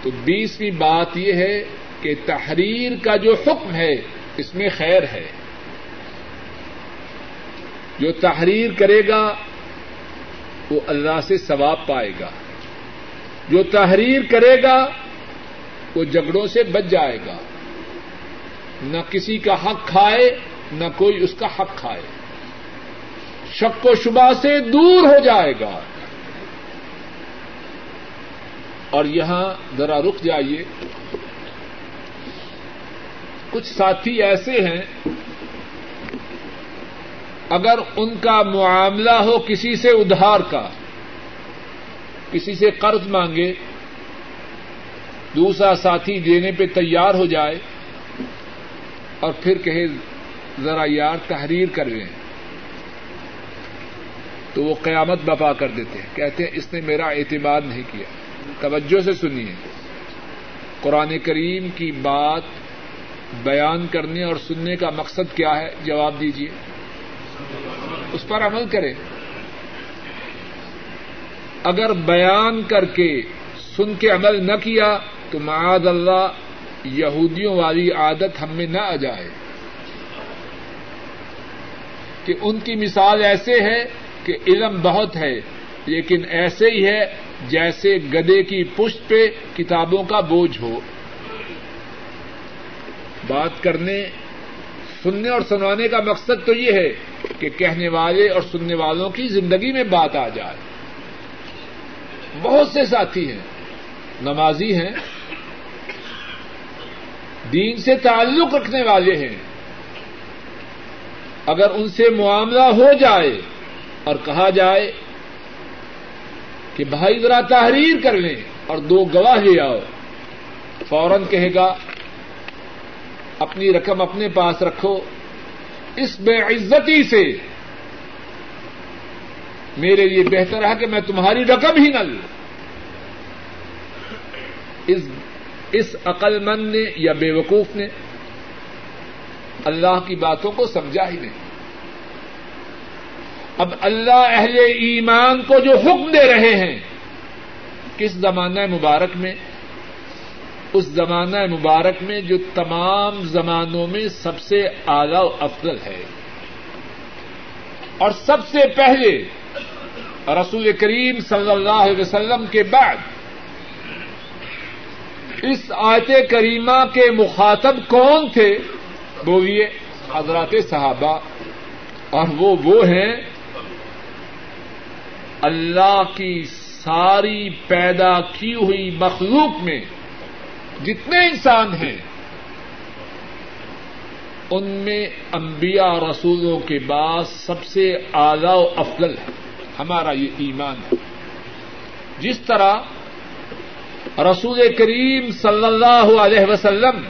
تو بیسویں بات یہ ہے کہ تحریر کا جو حکم ہے اس میں خیر ہے۔ جو تحریر کرے گا، وہ اللہ سے ثواب پائے گا۔ جو تحریر کرے گا، وہ جھگڑوں سے بچ جائے گا۔ نہ کسی کا حق کھائے، نہ کوئی اس کا حق کھائے۔ شک و شبہ سے دور ہو جائے گا۔ اور یہاں ذرا رک جائیے۔ کچھ ساتھی ایسے ہیں اگر ان کا معاملہ ہو کسی سے ادھار کا، کسی سے قرض مانگے، دوسرا ساتھی دینے پہ تیار ہو جائے اور پھر کہے، ذرا یار تحریر کر لیں تو وہ قیامت بپا کر دیتے ہیں۔ کہتے ہیں، اس نے میرا اعتماد نہیں کیا۔ توجہ سے سنیے۔ قرآن کریم کی بات بیان کرنے اور سننے کا مقصد کیا ہے؟ جواب دیجیے اس پر عمل کرے۔ اگر بیان کر کے سن کے عمل نہ کیا تو معاذ اللہ یہودیوں والی عادت ہم میں نہ آ جائے۔ کہ ان کی مثال ایسے ہے کہ علم بہت ہے، لیکن ایسے ہی ہے جیسے گدے کی پشت پہ کتابوں کا بوجھ ہو۔ بات کرنے، سننے اور سنوانے کا مقصد تو یہ ہے کہ کہنے والے اور سننے والوں کی زندگی میں بات آ جائے۔ بہت سے ساتھی ہیں، نمازی ہیں، دین سے تعلق رکھنے والے ہیں۔ اگر ان سے معاملہ ہو جائے اور کہا جائے کہ بھائی ذرا تحریر کر لیں اور دو گواہ لے آؤ، فوراً کہے گا، اپنی رقم اپنے پاس رکھو اس بے عزتی سے میرے لیے بہتر ہے کہ میں تمہاری رقم ہی نہ لوں۔ اس عقل مند نے یا بے وقوف نے اللہ کی باتوں کو سمجھا ہی نہیں۔ اب اللہ اہل ایمان کو جو حکم دے رہے ہیں، کس زمانہ مبارک میں؟ اس زمانہ مبارک میں جو تمام زمانوں میں سب سے اعلی و افضل ہے۔ اور سب سے پہلے رسول کریم صلی اللہ علیہ وسلم کے بعد اس آیت کریمہ کے مخاطب کون تھے؟ بولیے حضرات صحابہ۔ اور وہ وہ ہیں اللہ کی ساری پیدا کی ہوئی مخلوق میں جتنے انسان ہیں، ان میں انبیاء رسولوں کے بعد سب سے اعلی و افضل ہے، ہمارا یہ ایمان ہے۔ جس طرح رسول کریم صلی اللہ علیہ وسلم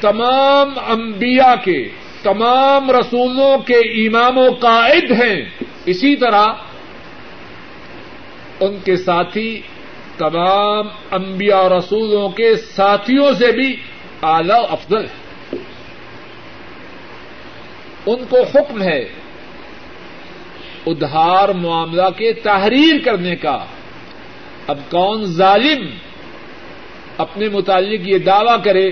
تمام انبیاء کے، تمام رسولوں کے امام و قائد ہیں، اسی طرح ان کے ساتھی تمام انبیاء رسولوں کے ساتھیوں سے بھی اعلی افضل ہے۔ ان کو حکم ہے ادھار معاملہ کے تحریر کرنے کا۔ اب کون ظالم اپنے متعلق یہ دعوی کرے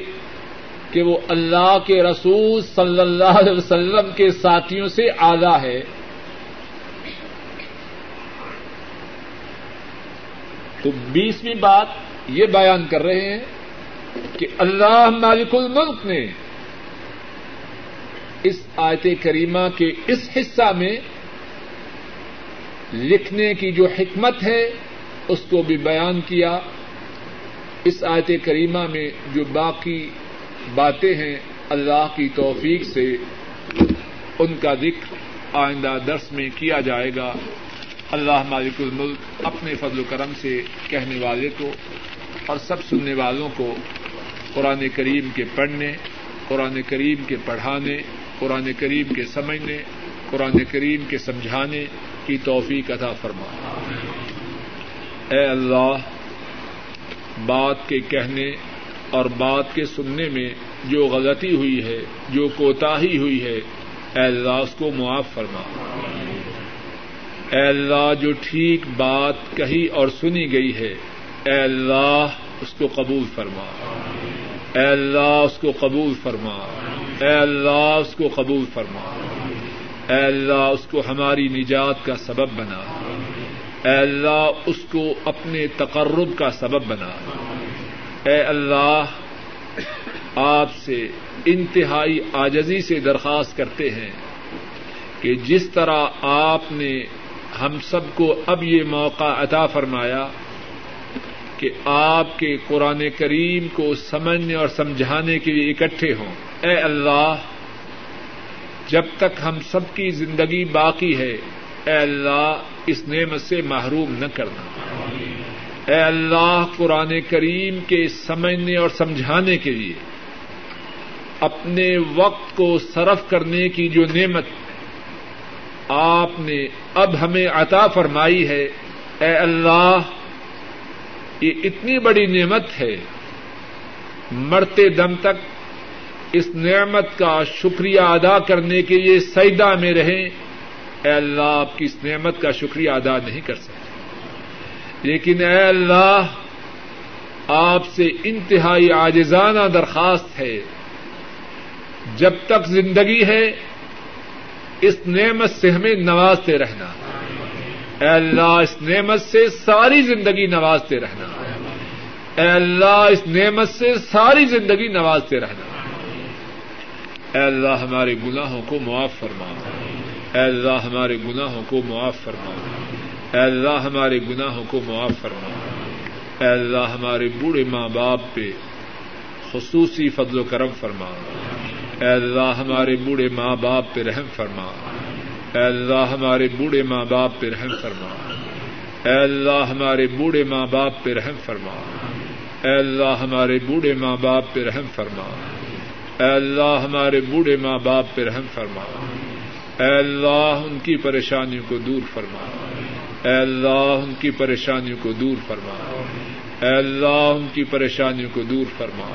کہ وہ اللہ کے رسول صلی اللہ علیہ وسلم کے ساتھیوں سے آگاہ ہے۔ تو بیسویں بات یہ بیان کر رہے ہیں کہ اللہ مالک الملک نے اس آیت کریمہ کے اس حصہ میں لکھنے کی جو حکمت ہے، اس کو بھی بیان کیا۔ اس آیت کریمہ میں جو باقی باتیں ہیں، اللہ کی توفیق سے ان کا ذکر آئندہ درس میں کیا جائے گا۔ اللہ مالک الملک اپنے فضل و کرم سے کہنے والے کو اور سب سننے والوں کو قرآن کریم کے پڑھنے، قرآن کریم کے پڑھانے، قرآن کریم کے سمجھنے، قرآن کریم کے سمجھانے کی توفیق عطا فرما۔ اے اللہ، بات کے کہنے اور بات کے سننے میں جو غلطی ہوئی ہے، جو کوتاہی ہوئی ہے، اے اللہ اس کو معاف فرما۔ اے اللہ جو ٹھیک بات کہی اور سنی گئی ہے، اے اللہ اس کو قبول فرما۔ اے اللہ اس کو قبول فرما۔ اے اللہ اس کو قبول فرما۔ اے اللہ اس کو ہماری نجات کا سبب بنا۔ اے اللہ اس کو اپنے تقرب کا سبب بنا۔ اے اللہ، آپ سے انتہائی آجزی سے درخواست کرتے ہیں کہ جس طرح آپ نے ہم سب کو اب یہ موقع عطا فرمایا کہ آپ کے قرآن کریم کو سمجھنے اور سمجھانے کے لیے اکٹھے ہوں۔ اے اللہ، جب تک ہم سب کی زندگی باقی ہے، اے اللہ، اس نعمت سے محروم نہ کرنا۔ اے اللہ، قرآن کریم کے سمجھنے اور سمجھانے کے لیے، اپنے وقت کو صرف کرنے کی جو نعمت آپ نے اب ہمیں عطا فرمائی ہے۔ اے اللہ، یہ اتنی بڑی نعمت ہے۔ مرتے دم تک اس نعمت کا شکریہ ادا کرنے کے لیے سیدا میں رہیں۔ اے اللہ، آپ کی اس نعمت کا شکریہ ادا نہیں کر سکتے۔ لیکن اے اللہ، آپ سے انتہائی آجزانہ درخواست ہے۔ جب تک زندگی ہے اس نعمت سے ہمیں نوازتے رہنا۔ اے اللہ، اس نعمت سے ساری زندگی نوازتے رہنا۔ اے اللہ، اس نعمت سے ساری زندگی نوازتے رہنا۔ اے اللہ، ہمارے گناہوں کو معاف فرما۔ اے اللہ، ہمارے گناہوں کو معاف فرما۔ اے اللہ، ہمارے گناہوں کو معاف فرما۔ اے اللہ، ہمارے بوڑھے ماں باپ پہ خصوصی فضل و کرم فرما۔ اے اللہ ہمارے بوڑھے ماں باپ پہ رحم فرما۔ اے اللہ ہمارے بوڑھے ماں باپ پہ رحم فرما۔ اے اللہ ہمارے بوڑھے ماں باپ پہ رحم فرما۔ اے اللہ ہمارے بوڑھے ماں باپ پہ رحم فرما۔ اے اللہ ہمارے بوڑھے ماں باپ پہ رحم فرما۔ اے اللہ ان کی پریشانیوں کو دور فرما۔ اے اللہ ان کی پریشانیوں کو دور فرما۔ اے اللہ ان کی پریشانیوں کو دور فرما۔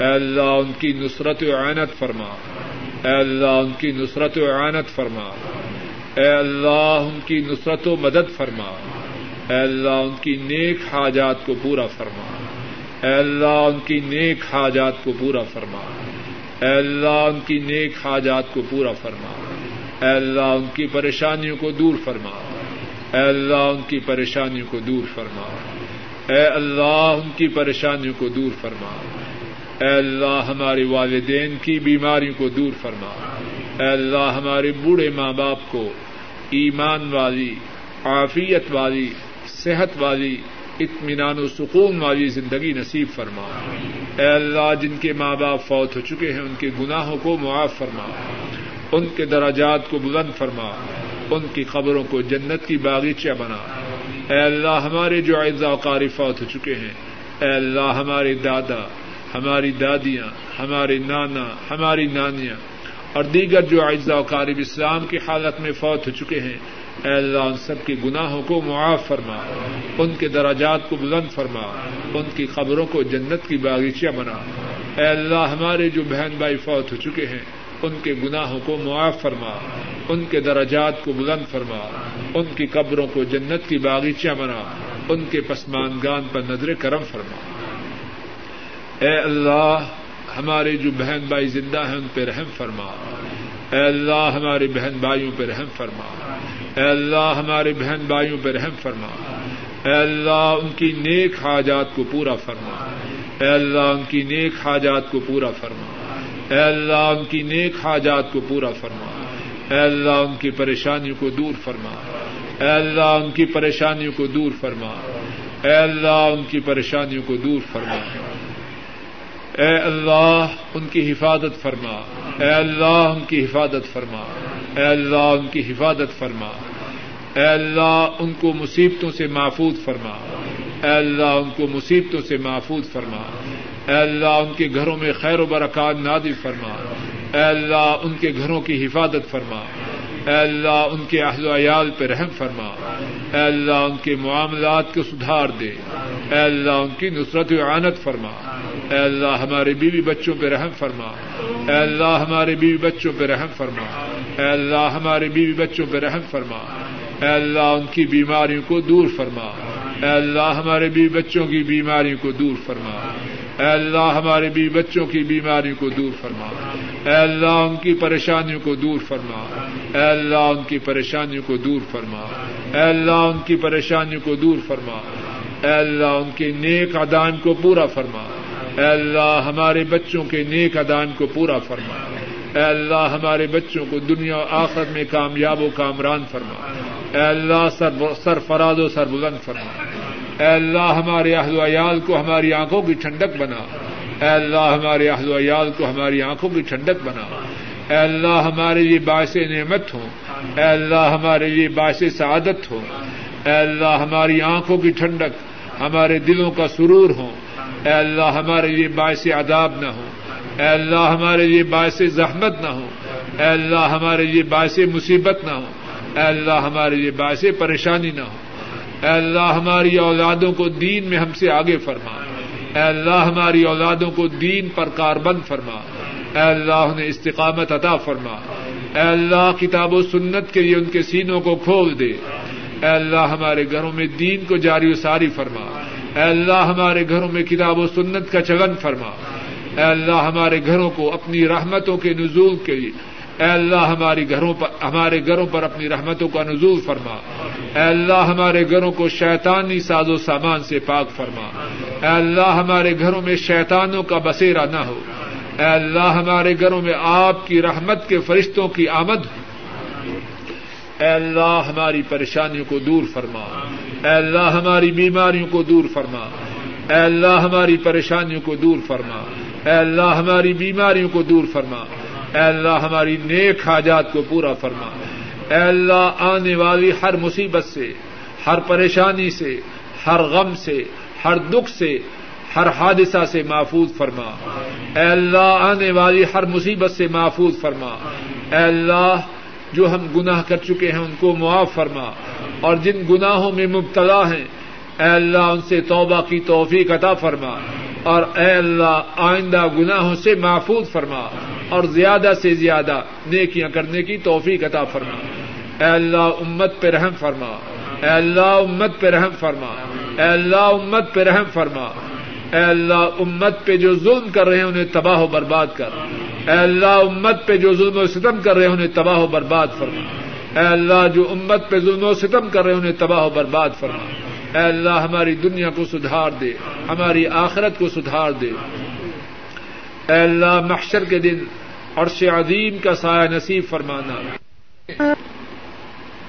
اے اللہ ان کی نصرت و عینت فرما۔ اے اللہ ان کی نصرت و عینت فرما۔ اے اللہ ان کی نصرت و مدد فرما۔ اے اللہ ان کی نیک حاجات کو پورا فرما۔ اے اللہ ان کی نیک حاجات کو پورا فرما۔ اے اللہ ان کی نیک حاجات کو پورا فرما۔ اے اللہ ان کی پریشانیوں کو دور فرما۔ اے اللہ ان کی پریشانیوں کو دور فرما۔ اے اللہ ان کی پریشانیوں کو دور فرما۔ اے اللہ ہمارے والدین کی بیماریوں کو دور فرما۔ اے اللہ ہمارے بوڑھے ماں باپ کو ایمان والی، عافیت والی، صحت والی، اطمینان و سکون والی زندگی نصیب فرما۔ اے اللہ جن کے ماں باپ فوت ہو چکے ہیں، ان کے گناہوں کو معاف فرما۔ ان کے دراجات کو بلند فرما۔ ان کی خبروں کو جنت کی باغیچہ بنا۔ اے اللہ ہمارے جو اعزا قاری فوت ہو چکے ہیں، اے اللہ ہمارے دادا ہماری دادیاں، ہمارے نانا، ہماری نانیاں اور دیگر جو اعزا و قارب اسلام کی حالت میں فوت ہو چکے ہیں، اے اللہ ان سب کے گناہوں کو معاف فرما، ان کے دراجات کو بلند فرما، ان کی خبروں کو جنت کی باغیچہ بنا۔ اے اللہ ہمارے جو بہن بھائی فوت ہو چکے ہیں، ان کے گناہوں کو معاف فرما، ان کے دراجات کو بلند فرما، ان کی قبروں کو جنت کی باغیچہ بنا، ان کے پسمانگان پر نظر کرم فرما۔ اے اللہ ہمارے جو بہن بھائی زندہ ہیں ان پہ رحم فرما۔ اے اللہ ہمارے بہن بھائیوں پہ رحم فرما۔ اے اللہ ہمارے بہن بھائیوں پہ رحم فرما۔ اے اللہ، ان کی نیک حاجات کو پورا فرما۔ اے اللہ، ان کی نیک حاجات کو پورا فرما۔ اے اللہ، ان کی نیک حاجات کو پورا فرما۔ اے اللہ، ان کی پریشانیوں کو دور فرما۔ اے اللہ، ان کی پریشانیوں کو دور فرما۔ اے اللہ، ان کی پریشانیوں کو دور فرما۔ اے اللہ ان کی حفاظت فرما اے اللہ ان کی حفاظت فرما اے اللہ ان کی حفاظت فرما اے اللہ ان کو مصیبتوں سے محفوظ فرما اے اللہ ان کو مصیبتوں سے محفوظ فرما اے اللہ ان کے گھروں میں خیر و برکات نادی فرما اے اللہ ان کے گھروں کی حفاظت فرما اے اللہ ان کے اہل و عیال پہ رحم فرما اے اللہ ان کے معاملات کو سدھار دے اے اللہ ان کی نصرت و عانت فرما اے اللہ ہمارے بیوی بچوں پہ رحم فرما اے اللہ ہمارے بیوی بچوں پہ رحم فرما اے اللہ ہمارے بیوی بچوں پہ رحم فرما اے اللہ ان کی بیماریوں کو دور فرما اے اللہ ہمارے بی بچوں کی بیماریوں کو دور فرما اے اللہ ہمارے بی بچوں کی بیماریوں کو دور فرما اے اللہ ان کی پریشانیوں کو دور فرما اے اللہ ان کی پریشانیوں کو دور فرما اے اللہ ان کی پریشانیوں کو دور فرما اے اللہ ان کے نیک ادائم کو پورا فرما اے اللہ ہمارے بچوں کے نیک ادائم کو پورا فرما۔ اے اللہ ہمارے بچوں کو دنیا و آخرت میں کامیاب و کامران فرما۔ اے اللہ سر فراد و سر بلند فرما۔ اے اللہ ہمارے اہل و عیال کو ہماری آنکھوں کی ٹھنڈک بنا۔ اے اللہ ہمارے اہل و عیال کو ہماری آنکھوں کی ٹھنڈک بنا۔ اے اللہ ہمارے لیے باعث نعمت ہو اے اللہ ہمارے لیے باعث سعادت ہو اے اللہ ہماری آنکھوں کی ٹھنڈک ہمارے دلوں کا سرور ہو اے اللہ ہمارے لیے باعث عذاب نہ ہو۔ اے اللہ ہمارے لیے باعث زحمت نہ ہو۔ اے اللہ ہمارے لیے باعث مصیبت نہ ہو۔ اے اللہ ہمارے لیے باعث پریشانی نہ ہو۔ اے اللہ ہماری اولادوں کو دین میں ہم سے آگے فرما۔ اے اللہ ہماری اولادوں کو دین پر کاربند فرما۔ اے اللہ انہیں استقامت عطا فرما۔ اے اللہ کتاب و سنت کے لیے ان کے سینوں کو کھول دے۔ اے اللہ ہمارے گھروں میں دین کو جاری و ساری فرما۔ اے اللہ ہمارے گھروں میں کتاب و سنت کا چلن فرما۔ اے اللہ ہمارے گھروں کو اپنی رحمتوں کے نزول کے لیے۔ اے اللہ ہمارے گھروں پر ہمارے گھروں پر اپنی رحمتوں کا نزول فرما۔ اے اللہ ہمارے گھروں کو شیطانی ساز و سامان سے پاک فرما۔ اے اللہ ہمارے گھروں میں شیطانوں کا بسیرا نہ ہو۔ اے اللہ ہمارے گھروں میں آپ کی رحمت کے فرشتوں کی آمد ہو۔ اے اللہ ہماری پریشانیوں کو دور فرما۔ اے اللہ ہماری بیماریوں کو دور فرما۔ اے اللہ ہماری پریشانیوں کو دور فرما۔ اے اللہ ہماری بیماریوں کو دور فرما۔ اے اللہ ہماری نیک حاجات کو پورا فرما۔ اے اللہ آنے والی ہر مصیبت سے، ہر پریشانی سے، ہر غم سے، ہر دکھ سے، ہر حادثہ سے محفوظ فرما۔ اے اللہ آنے والی ہر مصیبت سے محفوظ فرما۔ اے اللہ جو ہم گناہ کر چکے ہیں ان کو معاف فرما۔ اور جن گناہوں میں مبتلا ہیں، اے اللہ ان سے توبہ کی توفیق عطا فرما اور اے اللہ آئندہ گناہوں سے محفوظ فرما اور زیادہ سے زیادہ نیکیاں کرنے کی توفیق عطا فرما۔ اے اللہ امت پہ رحم فرما۔ اے اللہ امت پہ رحم فرما۔ اے اللہ امت پہ رحم فرما۔ اے اللہ امت پہ جو ظلم کر رہے ہیں انہیں تباہ و برباد کر۔ اے اللہ امت پہ جو ظلم و ستم کر رہے ہیں انہیں تباہ و برباد فرما۔ اے اللہ جو امت پہ ظلم و ستم کر رہے انہیں تباہ و برباد فرما۔ اے اللہ ہماری دنیا کو سدھار دے، ہماری آخرت کو سدھار دے۔ اے اللہ محشر کے دن عرش عظیم کا سایہ نصیب فرمانا۔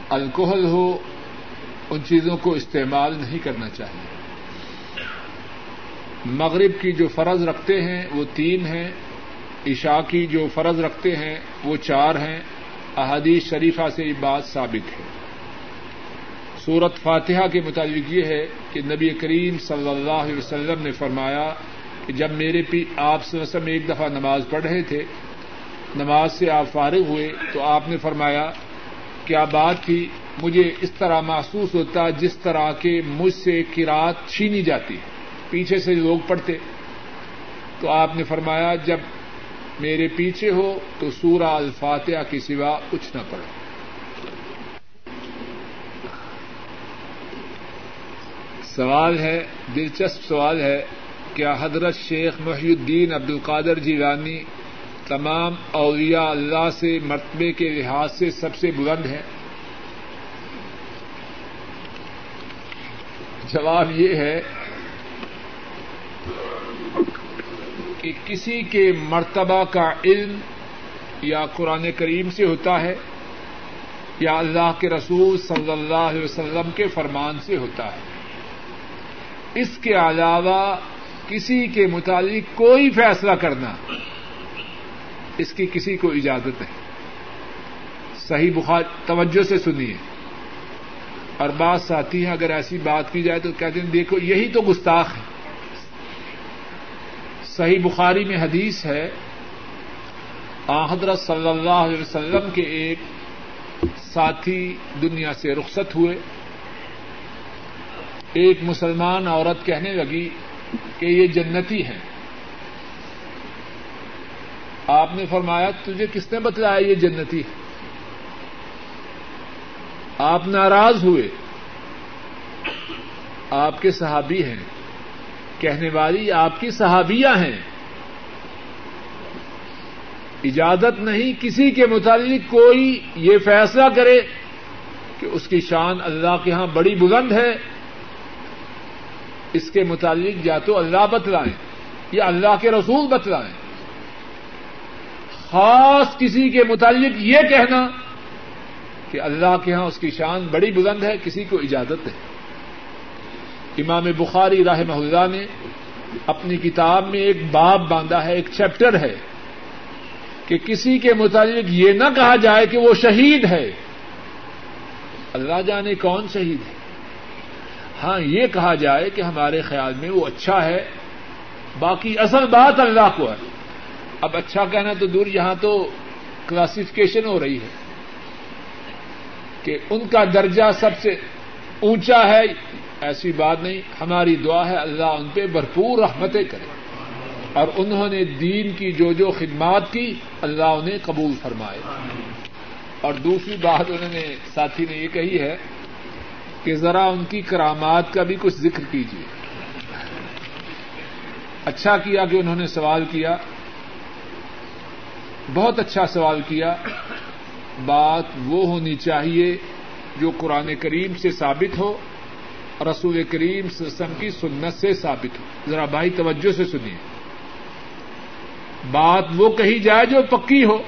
الکوہل ہو، ان چیزوں کو استعمال نہیں کرنا چاہیے۔ مغرب کی جو فرض رکھتے ہیں، وہ تین ہیں۔ عشاء کی جو فرض رکھتے ہیں، وہ چار ہیں۔ احادیث شریفہ سے یہ بات ثابت ہے۔ سورت فاتحہ کے مطابق یہ ہے کہ نبی کریم صلی اللہ علیہ وسلم نے فرمایا کہ جب میرے پی آپ وسلم ایک دفعہ نماز پڑھ رہے تھے، نماز سے آپ فارغ ہوئے تو آپ نے فرمایا، کیا بات تھی؟ مجھے اس طرح محسوس ہوتا جس طرح کے مجھ سے کراط چھینی جاتی پیچھے سے لوگ پڑھتے۔ تو آپ نے فرمایا، جب میرے پیچھے ہو تو سورہ الفاتحہ کے سوا کچھ نہ پڑھو۔ سوال ہے، دلچسپ سوال ہے، کیا حضرت شیخ محی الدین عبد القادر جیلانی تمام اولیاء اللہ سے مرتبے کے لحاظ سے سب سے بلند ہے جواب یہ ہے کہ کسی کے مرتبہ کا علم یا قرآن کریم سے ہوتا ہے یا اللہ کے رسول صلی اللہ علیہ وسلم کے فرمان سے ہوتا ہے۔ اس کے علاوہ کسی کے متعلق کوئی فیصلہ کرنا اس کی کسی کو اجازت ہے صحیح بخار توجہ سے سنیے۔ اور بات ساتھی ہیں، اگر ایسی بات کی جائے تو کہتے ہیں، دیکھو، یہی تو گستاخ ہے۔ صحیح بخاری میں حدیث ہے حضرت صلی اللہ علیہ وسلم کے ایک ساتھی دنیا سے رخصت ہوئے۔ ایک مسلمان عورت کہنے لگی کہ یہ جنتی ہیں آپ نے فرمایا، تجھے کس نے بتلایا یہ جنتی آپ ناراض ہوئے۔ آپ کے صحابی ہیں۔ کہنے والی آپ کی صحابیاں ہیں۔ اجازت نہیں کسی کے متعلق کوئی یہ فیصلہ کرے کہ اس کی شان اللہ کے ہاں بڑی بلند ہے۔ اس کے متعلق یا تو اللہ بتلائیں یا اللہ کے رسول بتلائیں۔ خاص کسی کے متعلق یہ کہنا کہ اللہ کے ہاں اس کی شان بڑی بلند ہے، کسی کو اجازت ہے امام بخاری راہ اللہ نے اپنی کتاب میں ایک باب باندھا ہے، ایک چیپٹر ہے کہ کسی کے متعلق یہ نہ کہا جائے کہ وہ شہید ہے۔ اللہ جانے کون شہید ہے۔ ہاں یہ کہا جائے کہ ہمارے خیال میں وہ اچھا ہے۔ باقی اصل بات اللہ کو ہے۔ اب اچھا کہنا تو دور، یہاں تو کلاسیفکیشن ہو رہی ہے کہ ان کا درجہ سب سے اونچا ہے۔ ایسی بات نہیں، ہماری دعا ہے اللہ ان پہ بھرپور رحمتیں کرے۔ اور انہوں نے دین کی جو جو خدمات کی، اللہ انہیں قبول فرمائے۔ اور دوسری بات انہوں نے، ساتھی نے یہ کہی ہے کہ ذرا ان کی کرامات کا بھی کچھ ذکر کیجیے اچھا کیا کہ انہوں نے سوال کیا۔ بہت اچھا سوال کیا۔ بات وہ ہونی چاہیے جو قرآن کریم سے ثابت ہو۔ رسول کریم سسم کی سنت سے ثابت ہو۔ ذرا بھائی توجہ سے سنیے۔ بات وہ کہی جائے جو پکی ہو۔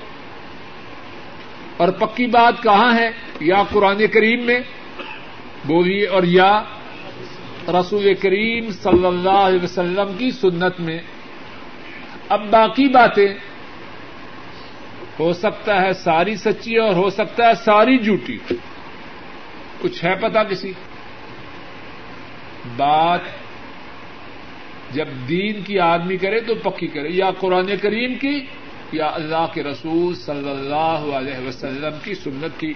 اور پکی بات کہاں ہے؟ یا قرآن کریم میں؟ بولیے، اور یا رسول کریم صلی اللہ علیہ وسلم کی سنت میں۔ اب باقی باتیں۔ ہو سکتا ہے ساری سچی اور ہو سکتا ہے ساری جھوٹی۔ کچھ ہے پتا کسی؟ بات جب دین کی آدمی کرے تو پکی کرے، یا قرآن کریم کی، یا اللہ کے رسول صلی اللہ علیہ وسلم کی سنت کی۔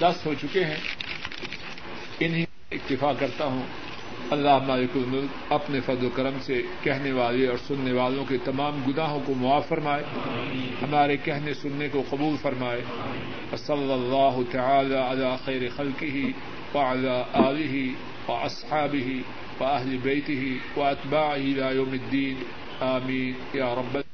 دس ہو چکے ہیں۔ انہیں اکتفا کرتا ہوں۔ اللہ مالک الملک اپنے فضل و کرم سے کہنے والے اور سننے والوں کے تمام گناہوں کو معاف فرمائے۔ ہمارے کہنے سننے کو قبول فرمائے۔ صلی اللہ تعالی علی خیر خلقه وعلى آله وأصحابه وأهل بيته وأتباعه إلى يوم الدين. آمين. يا رب